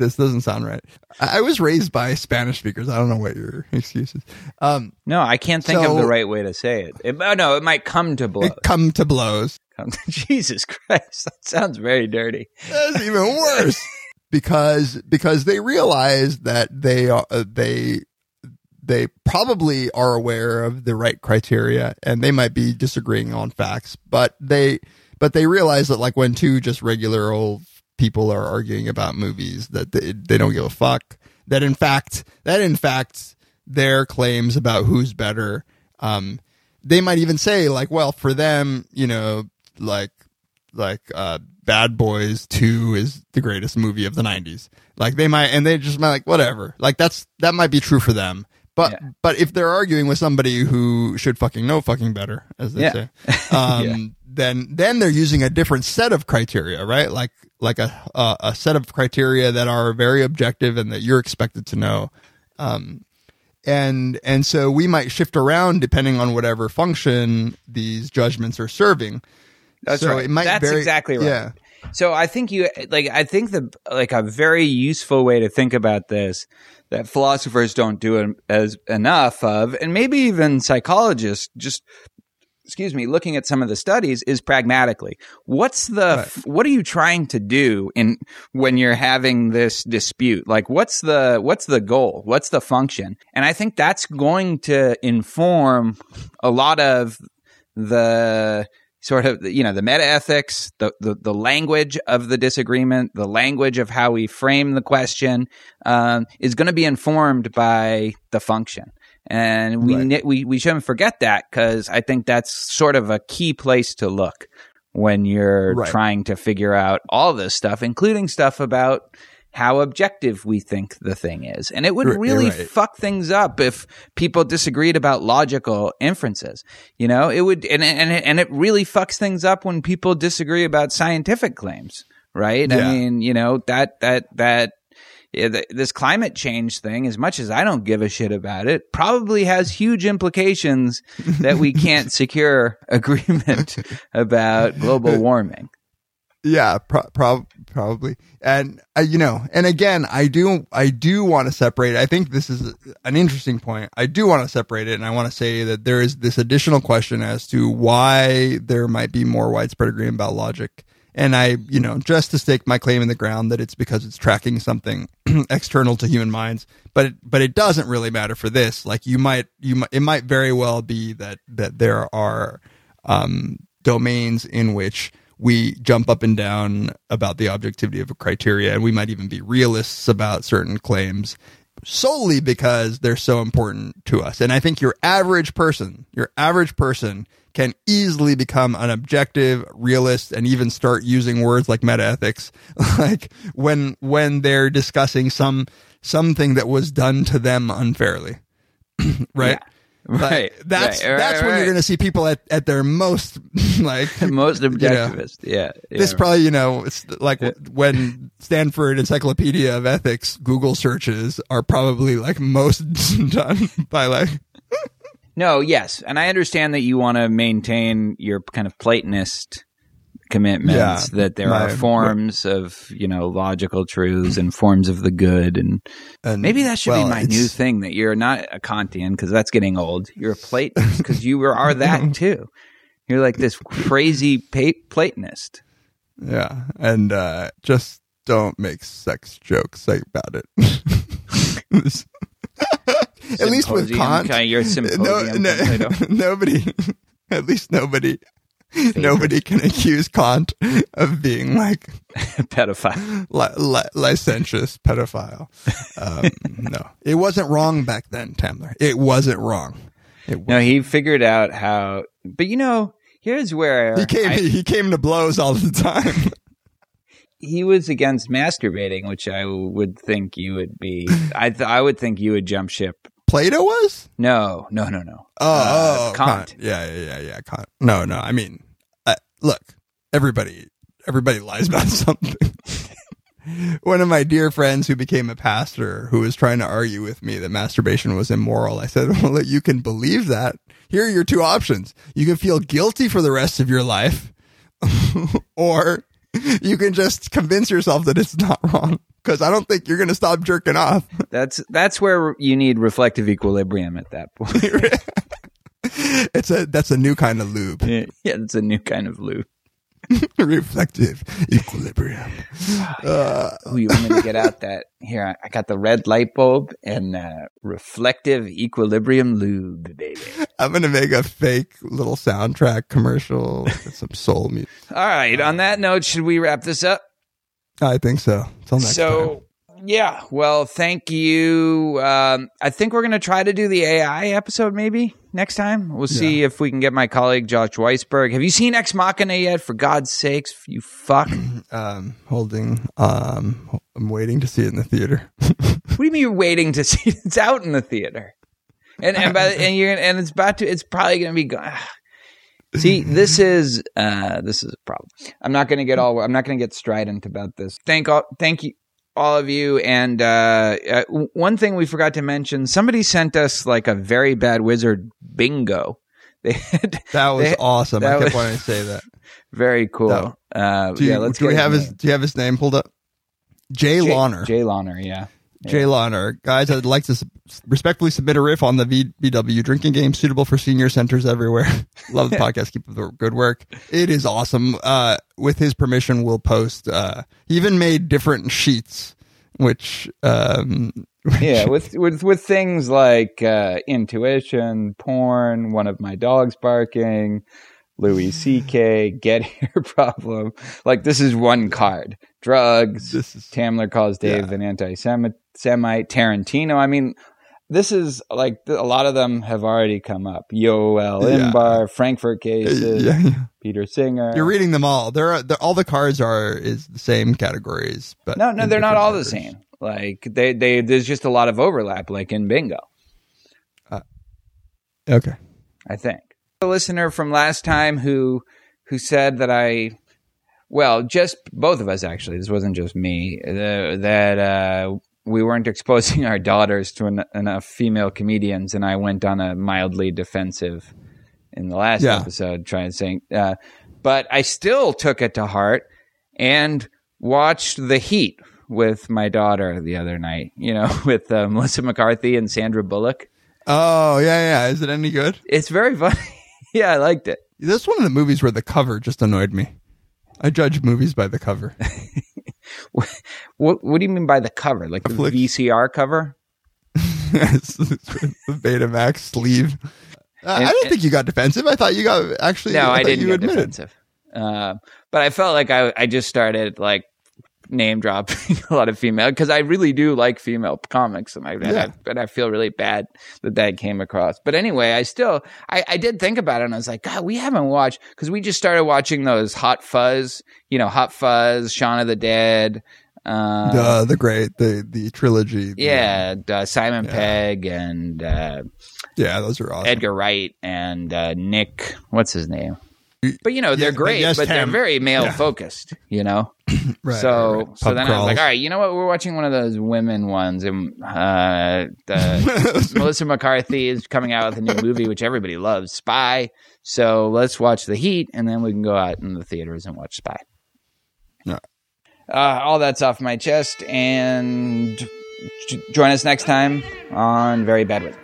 This doesn't sound right. I I was raised by Spanish speakers. I don't know what your excuse is. Um, No, I can't think So- of the right way to say it. it oh, no, it might come to blows. it come to blows. Come- to, Jesus Christ, that sounds very dirty. That's even worse because because they realize that they are uh, they they probably are aware of the right criteria and they might be disagreeing on facts but they but they realize that like when two just regular old people are arguing about movies that they, they don't give a fuck that in fact that in fact their claims about who's better um they might even say like, well, for them, you know, like like uh Bad Boys 2 is the greatest movie of the 90s. Like they might and they just might like whatever. Like that's that might be true for them. But Yeah. but if they're arguing with somebody who should fucking know fucking better, as they Yeah. say, um, Yeah. Then then they're using a different set of criteria, right? Like like a a, a set of criteria that are very objective and that you're expected to know. Um, and and so we might shift around depending on whatever function these judgments are serving. That's So right. it might That's very- exactly right. yeah. So I think you like I think the like a very useful way to think about this that philosophers don't do en- as enough of and maybe even psychologists just excuse me looking at some of the studies is pragmatically. What's the what are you trying to do in when you're having this dispute? Like what's the what's the goal? What's the function? And i think that's going to inform a lot of the sort of you know the meta ethics the, the the language of the disagreement the language of how we frame the question um, is going to be informed by the function and we Right. we we shouldn't forget that because I think that's sort of a key place to look when you're Right. trying to figure out all this stuff, including stuff about how objective we think the thing is. And it would really right. fuck things up if people disagreed about logical inferences. You know, it would, and and and it really fucks things up when people disagree about scientific claims, right? I mean, you know that that that yeah, th- this climate change thing, as much as I don't give a shit about it, probably has huge implications that we can't secure agreement about global warming. Yeah, pro- prob- probably. And uh, you know, and again, I do I do want to separate. I think this is an interesting point. I do want to separate it and I want to say that there is this additional question as to why there might be more widespread agreement about logic. And I, you know, just to stake my claim in the ground that it's because it's tracking something external to human minds, but it, but it doesn't really matter for this. Like you might you might it might very well be that that there are um, domains in which we jump up and down about the objectivity of a criteria, and we might even be realists about certain claims solely because they're so important to us. And I think your average person, your average person can easily become an objective realist and even start using words like metaethics. Like when when they're discussing some something that was done to them unfairly. Right? Like, Right, that's right, that's right, when right. you're going to see people at, at their most like Most you know, objectivist, yeah. this yeah. probably you know it's like when Stanford Encyclopedia of Ethics Google searches are probably like most done by like No, yes, and I understand that you want to maintain your kind of Platonist commitments Yeah, that there are my- forms of you know logical truths and forms of the good, and and maybe that should well, be my new thing. That you're not a Kantian because that's getting old. You're a Platonist because you are, are that too. You're like this crazy pa- Platonist. Yeah, and uh, just don't make sex jokes about it. At least with Kant, kind of your no, symposium no, nobody, at least nobody, nobody can accuse Kant of being like pedophile. li- li- licentious pedophile. Um, no, it wasn't wrong back then, Tamler. It wasn't wrong. It No, he figured out how. But you know, here's where he came. I- he came to blows all the time. he was against masturbating, which I would think you would be. I th- I would think you would jump ship. Plato was. No, no, no, no. Oh, Uh, oh, Kant. Kant. Yeah, yeah, yeah, yeah. Kant. No, no. I mean, uh, look, everybody, everybody lies about something. One of my dear friends who became a pastor who was trying to argue with me that masturbation was immoral. I said, well, you can believe that. Here are your two options. You can feel guilty for the rest of your life or you can just convince yourself that it's not wrong because I don't think you're going to stop jerking off. That's that's where you need reflective equilibrium at that point. it's a, that's a new kind of lube. yeah, it's a new kind of lube. reflective equilibrium. Uh, Ooh, you want me to get out that here? I- got the red light bulb and uh, reflective equilibrium lube, baby. I'm gonna make a fake little soundtrack commercial with some soul music. All right. On that note, should we wrap this up? I think so. Till next time. so Yeah. Well, thank you. Um, I think we're going to try to do the AI episode maybe next time. We'll see if we can get my colleague Josh Weisberg. Have you seen Ex Machina yet? For God's sakes, you fuck. Um, holding. Um, I'm waiting to see it in the theater. What do you mean you're waiting to see? It's out in the theater, and and by, and you're and it's about to. It's probably going to be. go- See, this is uh, this is a problem. I'm not going to get all. I'm not going to get strident about this. Thank all. Thank you. All of you, and uh, uh, one thing we forgot to mention: somebody sent us like a very bad wizard bingo. They had, That was they- awesome. I that kept was- wanting to say that. very cool. That- uh, Do, you, yeah, let's do we have his name. Do you have his name pulled up? Jay, Jay Launer. Jay Launer, yeah. Jay Launer. Guys, I'd like to respectfully submit a riff on the VBW drinking game suitable for senior centers everywhere. Love the podcast. Keep up the good work. It is awesome. Uh, with his permission, we'll post. Uh, he even made different sheets, which, um, yeah, with with with things like uh, intuition, porn, one of my dogs barking, Louis C.K. Get Here problem. Like this is one card. Drugs. This is- Tamler calls Dave yeah. an anti-Semite. Tarantino. I mean, this is like a lot of them have already come up. Yoel Yeah. Inbar, Frankfurt cases, yeah, yeah. Peter Singer. You're reading them all. They're, they're all the cards are is the same categories, but No, no, they're not all the same. Like they, they, there's just a lot of overlap, like in bingo. Uh, okay. I think. A listener from last time who who said that I well, just both of us actually. This wasn't just me. Uh, that uh, we weren't exposing our daughters to en- enough female comedians, and I went on a mildly defensive in the last Yeah. episode, trying to say. Uh, but I still took it to heart and watched The Heat with my daughter the other night. You know, with uh, Melissa McCarthy and Sandra Bullock. Oh yeah, yeah. Is it any good? It's very funny. yeah, I liked it. That's one of the movies where the cover just annoyed me. I judge movies by the cover. What What do you mean by the cover? Like the Flick. VCR cover? It's the Betamax sleeve. Uh, And- I didn't and- think you got defensive. I thought you got actually. No, I, thought didn't You get admitted. defensive. Uh, but I felt like I I just started like name dropping a lot of female because I really do like female comics, and I, and I and I feel really bad that that came across. But anyway, I still I, I did think about it, and I was like, God, we haven't watched because we just started watching those Hot Fuzz, you know, Hot Fuzz, Shaun of the Dead. Uh, Uh, the great the the trilogy. the- yeah, uh, Simon Yeah. Pegg and uh, yeah, those are awesome. Edgar Wright and uh, Nick. What's his name? But you know they're Yes, great, yes, but they're very male Yeah. focused. You know, Right, so right, right. so then I was like, all right, you know what? We're watching one of those women ones, and uh, the, Melissa McCarthy is coming out with a new movie, which everybody loves, Spy. So let's watch The Heat, and then we can go out in the theaters and watch Spy. Yeah. Uh, all that's off my chest, and j- join us next time on Very Bad Wizards.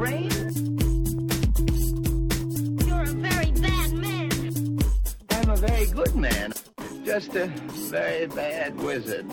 Brain. You're a very bad man. I'm a very good man. Just a very bad wizard.